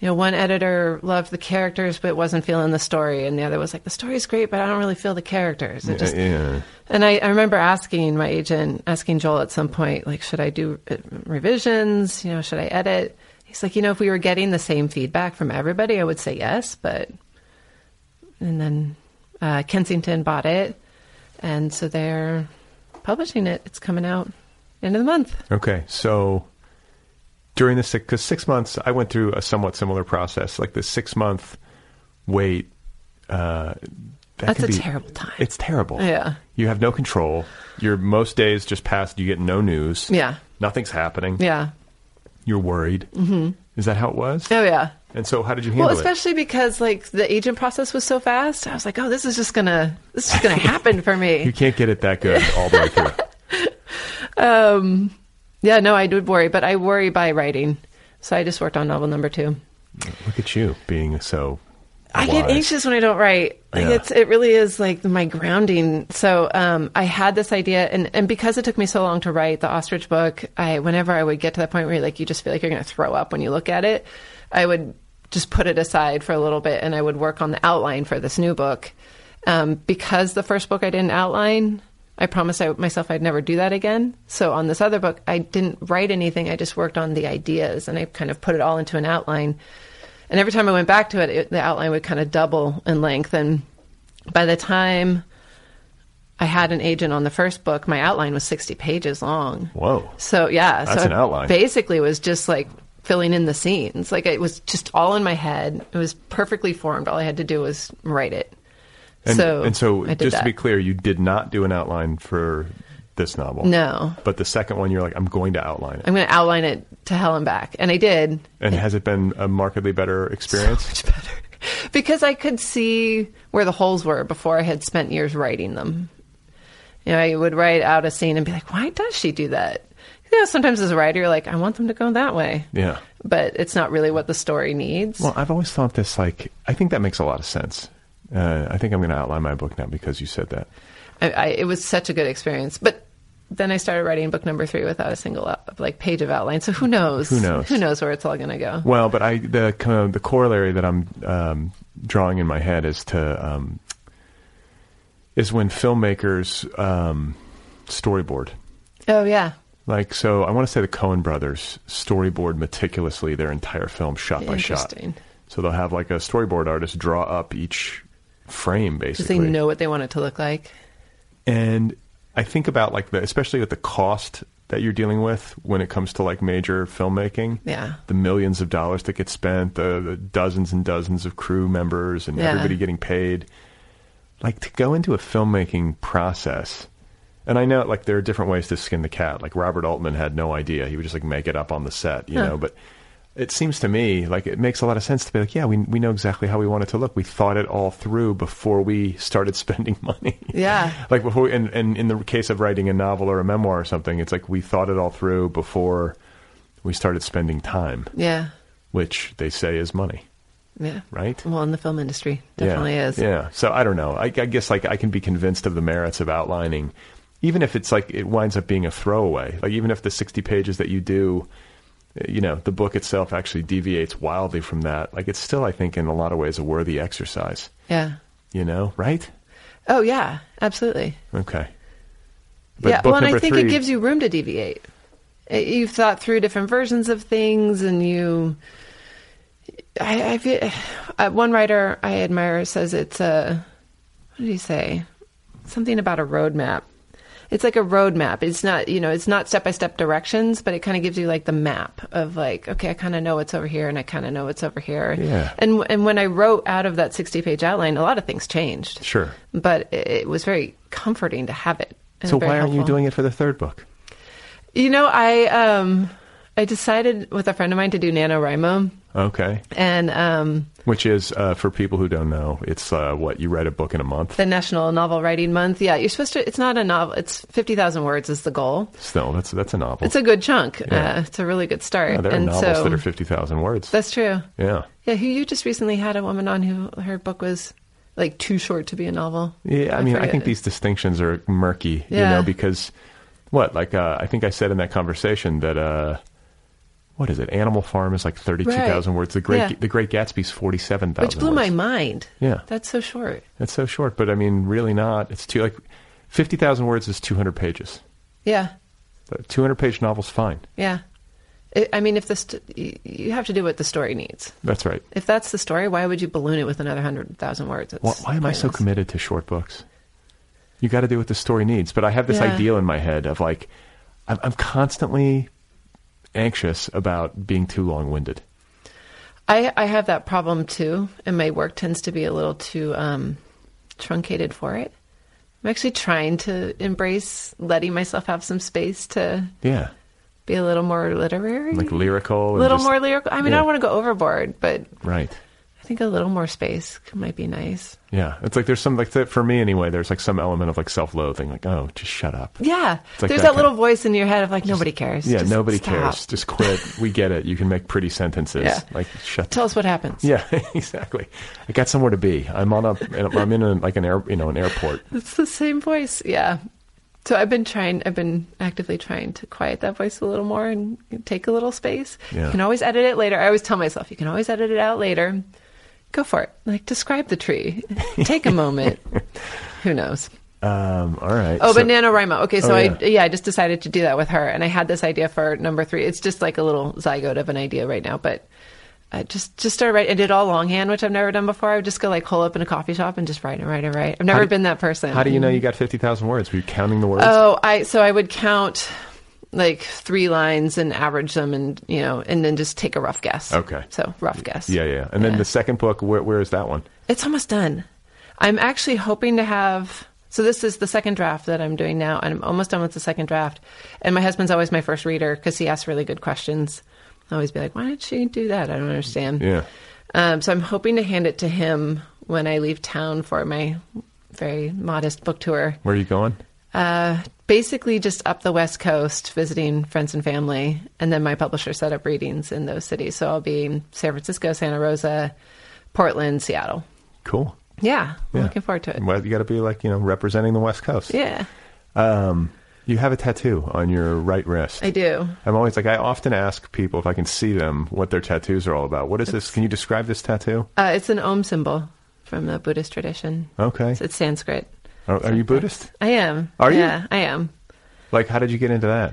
You know, one editor loved the characters but wasn't feeling the story, and the other was like, "The story's great, but I don't really feel the characters." It Yeah, just, yeah. and I, I remember asking my agent, asking Joel at some point, like, "Should I do uh, revisions? You know, should I edit?" He's like, "You know, if we were getting the same feedback from everybody, I would say yes, but." And then uh, Kensington bought it, and so they're publishing it. It's coming out end of the month. Okay, so during the six, because six months, I went through a somewhat similar process. Like the six month wait, uh, that That's a be- terrible time. It's terrible. Yeah. you have no control. Your most days just passed. You get no news. Yeah. nothing's happening. Yeah. You're worried. Mm-hmm. Is that how it was? Oh yeah. And so, how did you handle it? Well, it? especially because like the agent process was so fast. I was like, oh, this is just gonna this is gonna happen for me." You can't get it that good all the way through. um, Yeah, no, I did worry, but I worry by writing. So I just worked on novel number two. Look at you being so. I get anxious when I don't write. Like Yeah. it's it really is like my grounding. So um, I had this idea, and and because it took me so long to write the ostrich book, I whenever I would get to that point where like you just feel like you're going to throw up when you look at it, I would just put it aside for a little bit, and I would work on the outline for this new book. Um, because the first book I didn't outline, I promised I, myself I'd never do that again. So on this other book, I didn't write anything. I just worked on the ideas, and I kind of put it all into an outline. And every time I went back to it, it the outline would kind of double in length. And by the time I had an agent on the first book, my outline was 60 pages long. Whoa. So, yeah. That's so an outline. Basically, was just like filling in the scenes. Like it was just all in my head. It was perfectly formed. All I had to do was write it. And so and so just that. to be clear, you did not do an outline for this novel. no, But the second one, you're like, I'm going to outline it. I'm going to outline it to hell and back, and I did. And has it been a markedly better experience? much better because I could see where the holes were before I had spent years writing them. You know, I would write out a scene and be like, "Why does she do that?" You know, sometimes as a writer, you're like, "I want them to go that way," yeah. but it's not really what the story needs. Well, I've always thought this like I think that makes a lot of sense. Uh, I think I'm going to outline my book now because you said that. I, I, it was such a good experience, but. Then I started writing book number three without a single out- like page of outline. So who knows? Who knows? Who knows where it's all going to go? Well, but I the kind of the corollary that I'm um, drawing in my head is to um, is when filmmakers um, storyboard. Oh yeah, Like so, I want to say the Coen brothers storyboard meticulously their entire film, shot by shot. So they'll have like a storyboard artist draw up each frame, Because basically. they know what they want it to look like. And I think about like the, especially with the cost that you're dealing with when it comes to like major filmmaking. Yeah. The millions of dollars that get spent, the, the dozens and dozens of crew members, and Yeah. everybody getting paid. Like to go into a filmmaking process. And I know like there are different ways to skin the cat. Like Robert Altman had no idea; he would just like make it up on the set, you Huh. know. But it seems to me like it makes a lot of sense to be like, yeah, we we know exactly how we want it to look. We thought it all through before we started spending money. Yeah. like before, and, and in the case of writing a novel or a memoir or something, it's like we thought it all through before we started spending time, Yeah. which they say is money, Yeah. right? Well, in the film industry, definitely yeah. is. Yeah. So I don't know. I, I guess like I can be convinced of the merits of outlining, even if it's like it winds up being a throwaway. Like even if the sixty pages that you do, you know, the book itself actually deviates wildly from that. Like it's still, I think, in a lot of ways, a worthy exercise. Yeah. You know, right? Oh yeah, absolutely. Okay. yeah. Well, and I think three- it gives you room to deviate. It- You've thought through different versions of things, and you. I, I feel, uh, one writer I admire says it's a. What did he say? Something about a roadmap. It's like a roadmap. It's not, you know, it's not step by step directions, but it kind of gives you like the map of like, okay, I kind of know what's over here, and I kind of know what's over here. Yeah. And and when I wrote out of that sixty page outline, a lot of things changed. Sure. but it, it was very comforting to have it. So why aren't you doing it for the third book? You know, I um, I decided with a friend of mine to do NaNoWriMo, Okay. and um, Which is uh, for people who don't know, it's uh, what you write a book in a month. the National Novel Writing Month. Yeah, you're supposed to. It's not a novel. It's fifty thousand words is the goal. Still, that's that's a novel. It's a good chunk. Yeah. Uh, it's a really good start. Yeah, there are and novels so that are fifty thousand words. that's true. yeah. Yeah, who you just recently had a woman on who her book was like too short to be a novel. Yeah, I mean, I think these distinctions are murky, Yeah. you know, because what? Like, uh, I think I said in that conversation that uh, what is it? Animal Farm is like thirty-two thousand Right. words. The Great, Yeah. The Great Gatsby's forty-seven thousand. Which blew my mind. Yeah. That's so short. That's so short, but I mean, really not. It's too like fifty thousand words is two hundred pages. Yeah. Two hundred page novel's fine. Yeah. I I mean, if the st- you have to do what the story needs. That's right. If that's the story, why would you balloon it with another hundred thousand words? It's Why, why am I so committed to short books? You got to do what the story needs. But I have this Yeah. ideal in my head of like, I'm, I'm constantly anxious about being too long winded. I, I have that problem too, and my work tends to be a little too um, truncated for it. I'm actually trying to embrace letting myself have some space to Yeah. be a little more literary, Like lyrical. a little just- more lyrical. I mean, yeah. I don't want to go overboard, but Right. I think a little more space might be nice. Yeah. It's like there's some, like, for me anyway, there's like some element of like self loathing. Like, oh, just shut up. Yeah, like there's that that, little kind- voice in your head of like nobody cares. Yeah. Just nobody stop. cares. Just quit. we get it. You can make pretty sentences. Yeah. Like, shut Tell us what happens. Yeah, exactly. I got somewhere to be. I'm on a. I'm in a, like an air, you know, an airport. It's the same voice. Yeah. So I've been trying, I've been actively trying to quiet that voice a little more and take a little space. Yeah. You can always edit it later. I always tell myself, you can always edit it out later. Go for it. Like, describe the tree. Take a moment. Who knows? Um, all right. Oh, so- but NaNoWriMo. Okay, so Oh, I, yeah. yeah, I just decided to do that with her. And I had this idea for number three. It's just like a little zygote of an idea right now, but I just, just started writing. I did all longhand, which I've never done before. I would just go like hole up in a coffee shop and just write and write and write. I've never do- been that person. How do you know you got fifty thousand words? Were you counting the words? Oh, I so I would count like three lines and average them, and you know, and then just take a rough guess. Okay. So rough guess. yeah, yeah. And then Yeah. the second book, where, where is that one? It's almost done. I'm actually hoping to have. So this is the second draft that I'm doing now, and I'm almost done with the second draft. And my husband's always my first reader because he asks really good questions. I always be like, "Why did she do that? I don't understand." Yeah. Um, so I'm hoping to hand it to him when I leave town for my very modest book tour. Where are you going? Uh, basically, just up the West Coast, visiting friends and family, and then my publisher set up readings in those cities. So I'll be in San Francisco, Santa Rosa, Portland, Seattle. Cool. Yeah, I'm Yeah. looking forward to it. Well, you got to be like you know representing the West Coast. Yeah, Um, you have a tattoo on your right wrist. I do. I'm always like I often ask people if I can see them what their tattoos are all about. What is this? Can you describe this tattoo? Uh, it's an Om symbol from the Buddhist tradition. Okay. It's, it's Sanskrit. Are, are you Buddhist? I am. Are you? Yeah, I am. Like, how did you get into that?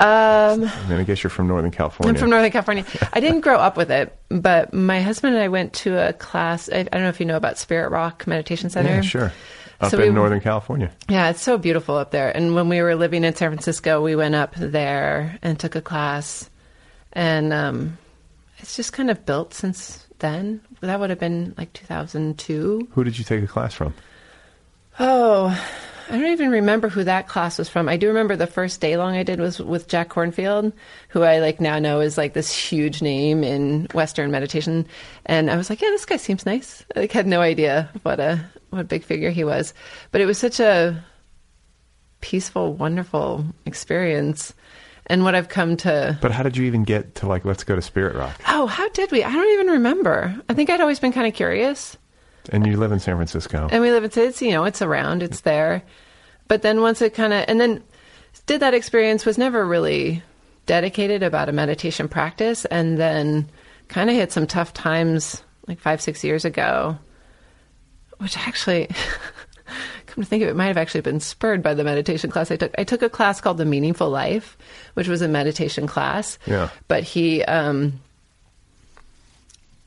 Um, I mean, I guess you're from Northern California. I'm from Northern California. I didn't grow up with it, but my husband and I went to a class. I, I don't know if you know about Spirit Rock Meditation Center. Yeah, sure. Up So in we- Northern California. Yeah, it's so beautiful up there. And when we were living in San Francisco, we went up there and took a class. And um, it's just kind of built since then. That would have been like 2002. Who did you take a class from? Oh, I don't even remember who that class was from. I do remember the first day long I did was with Jack Kornfield, who I like now know is like this huge name in Western meditation. And I was like, yeah, this guy seems nice. I like, had no idea what a what a big figure he was, but it was such a peaceful, wonderful experience. And what I've come to But how did you even get to like, let's go to Spirit Rock? oh, how did we? I don't even remember. I think I'd always been kind of curious. And you live in San Francisco. and we live in it's you know it's around it's there but then once it kind of and then did that experience was never really dedicated about a meditation practice and then kind of hit some tough times like five six years ago which actually come to think of it might have actually been spurred by the meditation class i took i took a class called the meaningful life which was a meditation class Yeah. but he um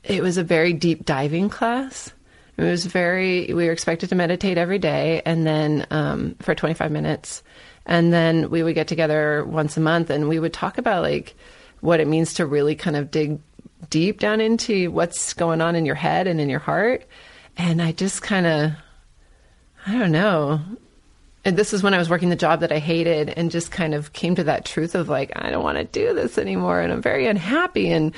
it was a very deep diving class. It was very, we were expected to meditate every day and then um, for 25 minutes. And then we would get together once a month and we would talk about like what it means to really kind of dig deep down into what's going on in your head and in your heart. And I just kind of, I don't know. And this is when I was working the job that I hated and just kind of came to that truth of like, I don't want to do this anymore. And I'm very unhappy. And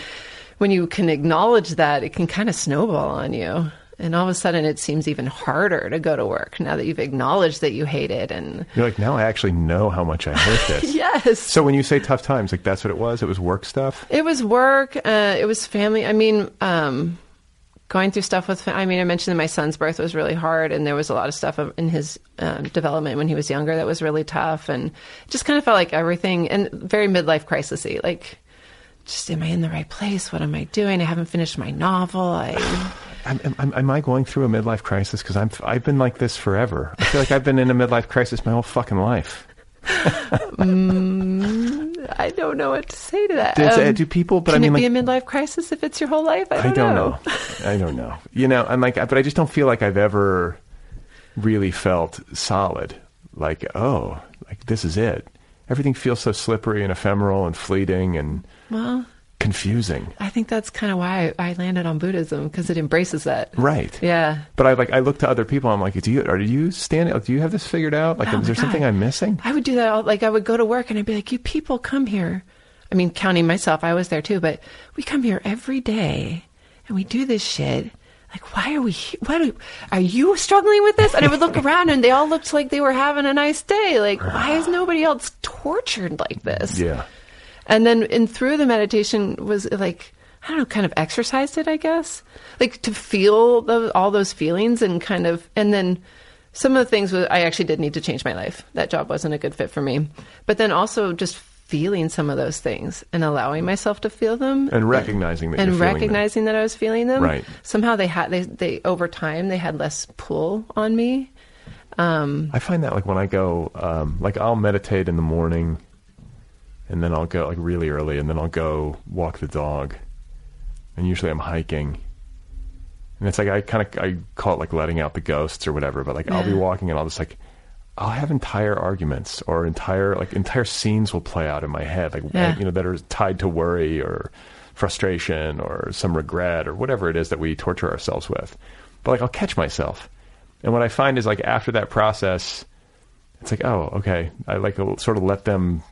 when you can acknowledge that, it can kind of snowball on you. And all of a sudden, it seems even harder to go to work now that you've acknowledged that you hate it. And You're like, now I actually know how much I hate this. yes, So when you say tough times, like that's what it was? It was work stuff? It was work. Uh, it was family. I mean, um, going through stuff with. I mean, I mentioned that my son's birth was really hard, and there was a lot of stuff in his um, development when he was younger that was really tough, and just kind of felt like everything and very midlife crisisy. Like, just am I in the right place? What am I doing? I haven't finished my novel. I. Am, am, am I going through a midlife crisis? Because I'm I've been like this forever. I feel like I've been in a midlife crisis my whole fucking life. I don't know what to say to that. Does, uh, Um, do people? But can I mean, it like, be a midlife crisis if it's your whole life? I don't, I don't know. I don't know. You know, I'm like, but I just don't feel like I've ever really felt solid. Like, oh, like this is it. Everything feels so slippery and ephemeral and fleeting and Well, confusing. I think that's kind of why I, landed on Buddhism because it embraces that. Right. Yeah. But I like I look to other people. I'm like, do you are you standing? Do you have this figured out? Like, Oh is there my something I'm missing? I would do that. All, like I would go to work and I'd be like, "You people come here." I mean, counting myself, I was there too. But we come here every day and we do this shit. Like, why are we? Why do? Are you struggling with this? And I would look around and they all looked like they were having a nice day. Like, why is nobody else tortured like this? Yeah. And then, and through the meditation was like, I don't know, kind of exercised it, I guess. Like to feel those, all those feelings and kind of, and then some of the things was, I actually did need to change my life. That job wasn't a good fit for me. But then also just feeling some of those things and allowing myself to feel them And recognizing that and feeling them. recognizing that I was feeling them. Right. Somehow they had, they, they, over time, they had less pull on me. Um, I find that like when I go, um, like I'll meditate in the morning, and then I'll go like really early, and then I'll go walk the dog, and usually I'm hiking, and it's like I kind of I call it like letting out the ghosts or whatever. But like I'll be walking and I'll just like I'll have entire arguments or entire like entire scenes will play out in my head, like Yeah. you know that are tied to worry or frustration or some regret or whatever it is that we torture ourselves with. But like I'll catch myself And what I find is like after that process, it's like, oh, okay. I like sort of let them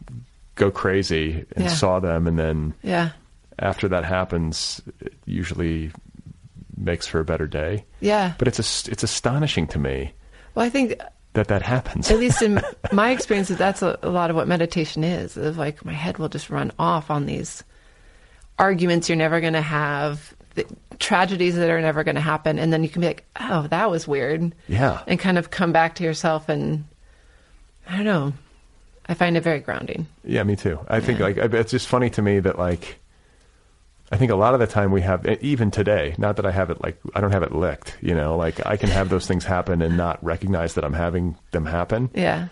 go crazy and Yeah. saw them, and then Yeah. after that happens, it usually makes for a better day. Yeah. But it's a, it's astonishing to me Well, I think that that happens. at least in my experience, that that's a, a lot of what meditation is. Of like my head will just run off on these arguments you're never going to have, tragedies that are never going to happen, and then you can be like, "Oh, that was weird," yeah. and kind of come back to yourself. And I don't know. I find it very grounding. Yeah, me too. I think like it's just funny to me that like I think a lot of the time we have even today, not that I have it like I don't have it licked, you know, like I can have those things happen and not recognize that I'm having them happen, Yeah.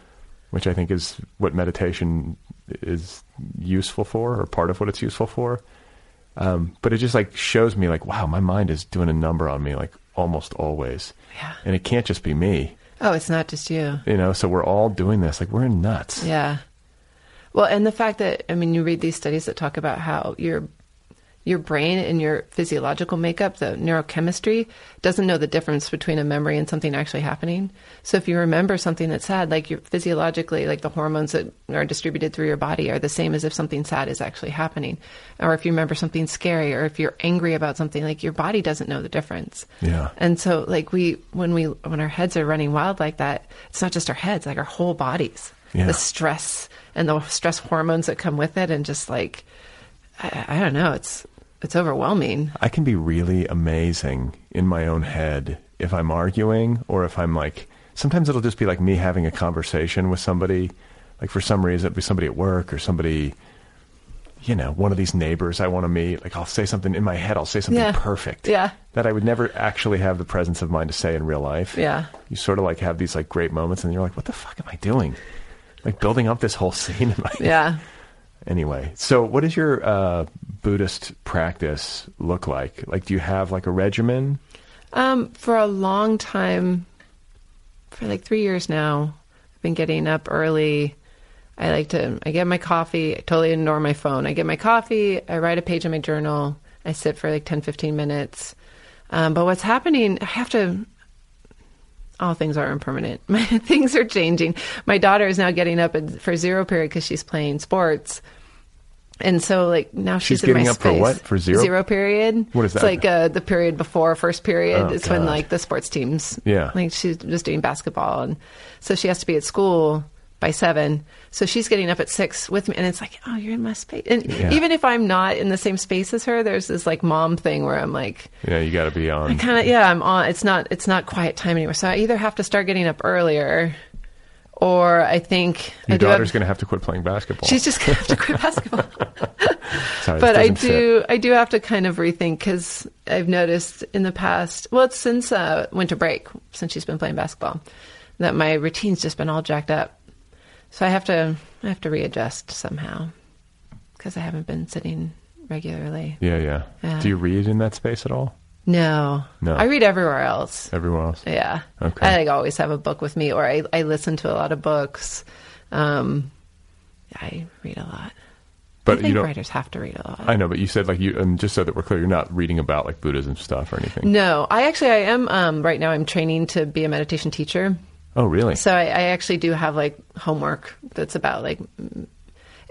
which I think is what meditation is useful for or part of what it's useful for. Um, but it just like shows me like wow, my mind is doing a number on me like almost always. Yeah. And it can't just be me, Oh, it's not just you. you know, so we're all doing this like we're nuts. Yeah. Well, and the fact that I mean, you read these studies that talk about how your your brain and your physiological makeup, the neurochemistry, doesn't know the difference between a memory and something actually happening. So if you remember something that's sad, like you physiologically, like the hormones that are distributed through your body are the same as if something sad is actually happening. Or if you remember something scary, or if you're angry about something, like your body doesn't know the difference. Yeah. And so like we when we when our heads are running wild like that, it's not just our heads, like our whole bodies. Yeah. The stress and the stress hormones that come with it and just like I, I don't know, it's it's overwhelming. I can be really amazing in my own head if I'm arguing or if I'm like, sometimes it'll just be like me having a conversation with somebody. Like for some reason, it'll be somebody at work or somebody, you know, one of these neighbors I want to meet. Like I'll say something in my head, I'll say something Yeah. perfect. Yeah. That I would never actually have the presence of mind to say in real life. Yeah. You sort of like have these like great moments and you're like, what the fuck am I doing? Like building up this whole scene in my Yeah. Anyway, so what does your uh, Buddhist practice look like? Like, do you have like a regimen? Um, for a long time, for like three years now, I've been getting up early. I like to, I get my coffee, I totally ignore my phone. I get my coffee, I write a page in my journal, I sit for like 10, 15 minutes. Um, but what's happening, I have to, all things are impermanent. Things are changing. My daughter is now getting up for zero period because she's playing sports. And so, like now she's, She's in getting my up for what? For zero? Zero period. What is that? It's like uh, the period before first period. Oh, it's when like the sports teams. Yeah. Like she's just doing basketball, and so she has to be at school by seven. So she's getting up at six with me, and it's like, oh, you're in my space. And Yeah. even if I'm not in the same space as her, there's this like mom thing where I'm like, yeah, you got to be on. I kind of yeah i'm on it's not it's not quiet time anymore so i either have to start getting up earlier or i think Your I do daughter's going to have to quit playing basketball. she's just gonna have to quit basketball Sorry, but i doesn't fit. do i do have to kind of rethink because i've noticed in the past well it's since uh, winter break since she's been playing basketball that my routine's just been all jacked up so i have to i have to readjust somehow because i haven't been sitting regularly Yeah, yeah, Yeah. Do you read in that space at all? no No. i read everywhere else Everywhere else? Yeah. Okay. I like always have a book with me, or I, I listen to a lot of books. Um, I read a lot. But I think writers have to read a lot. I know, but you said like you, and just so that we're clear, you're not reading about like Buddhism stuff or anything. no, I actually I am um, right now. I'm training to be a meditation teacher, Oh, really? so I, I actually do have like homework that's about like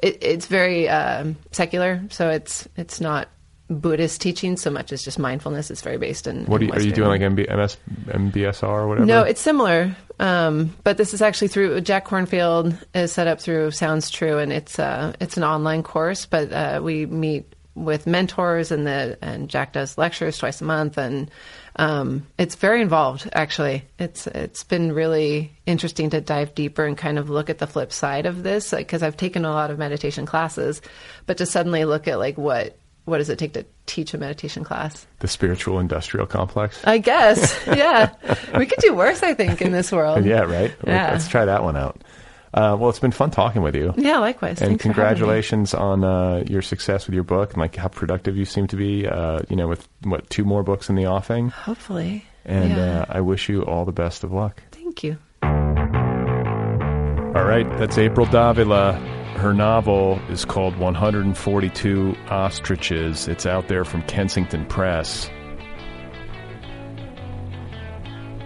it, it's very um, secular, so it's it's not Buddhist teaching so much as just mindfulness. It's very based in. what are in you, are you doing? Like MB, MS, MBSR or whatever? No, it's similar, um, but this is actually through Jack Kornfield is set up through Sounds True, and it's uh, it's an online course. But uh, we meet with mentors, and the and Jack does lectures twice a month, and um, it's very involved. Actually, it's it's been really interesting to dive deeper and kind of look at the flip side of this because I've taken a lot of meditation classes, but to suddenly look at like what what does it take to teach a meditation class? the spiritual industrial complex. I guess. Yeah. we could do worse, I think, in this world. yeah, right. Yeah. Let's try that one out. Uh, well, it's been fun talking with you. Yeah, likewise. and Thanks congratulations on uh, your success with your book and like how productive you seem to be. Uh, you know, with what two more books in the offing, Hopefully. and yeah. uh, I wish you all the best of luck. Thank you. All right, that's April Davila. Her novel is called 142 Ostriches. It's out there from Kensington Press.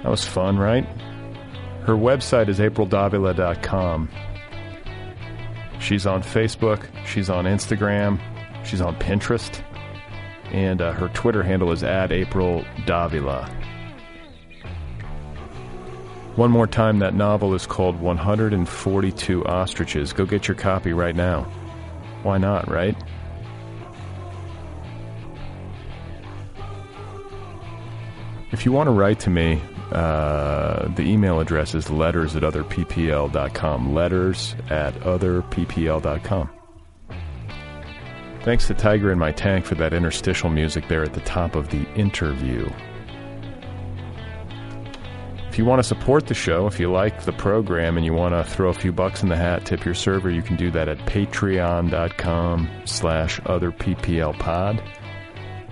That was fun, right? Her website is aprildavila.com. She's on Facebook, she's on Instagram, she's on Pinterest, and uh, her Twitter handle is at April Davila. One more time, that novel is called 142 Ostriches. Go get your copy right now. Why not, right? If you want to write to me, uh, the email address is letters at otherppl.com. Letters at otherppl.com. Thanks to Tiger in My Tank for that interstitial music there at the top of the interview. If you want to support the show, if you like the program and you want to throw a few bucks in the hat, tip your server, you can do that at patreon.com slash otherpplpod.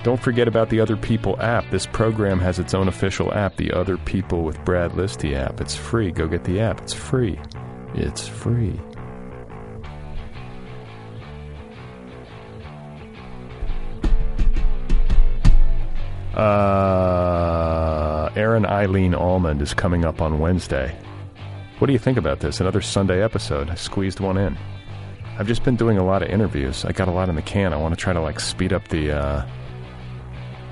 Don't forget about the Other People app. This program has its own official app, the Other People with Brad Listi app. It's free. Go get the app. It's free. It's free. Uh, Erin Eileen Almond is coming up on Wednesday. What do you think about this? Another Sunday episode. I squeezed one in. I've just been doing a lot of interviews. I got a lot in the can. I want to try to like speed up the uh,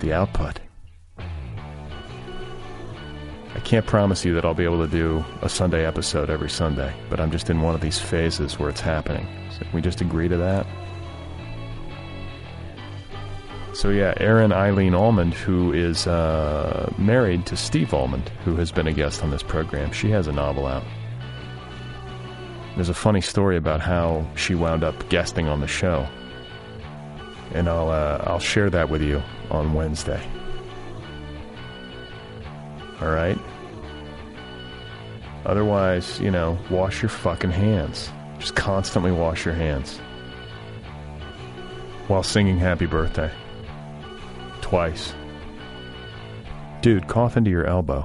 the output. I can't promise you that I'll be able to do a Sunday episode every Sunday, but I'm just in one of these phases where it's happening. So can we just agree to that? So yeah, Erin Eileen Almond, who is uh, married to Steve Almond, who has been a guest on this program, she has a novel out. There's a funny story about how she wound up guesting on the show, and I'll uh, I'll share that with you on Wednesday. All right. Otherwise, you know, wash your fucking hands. Just constantly wash your hands while singing "Happy Birthday." twice. Dude, cough into your elbow.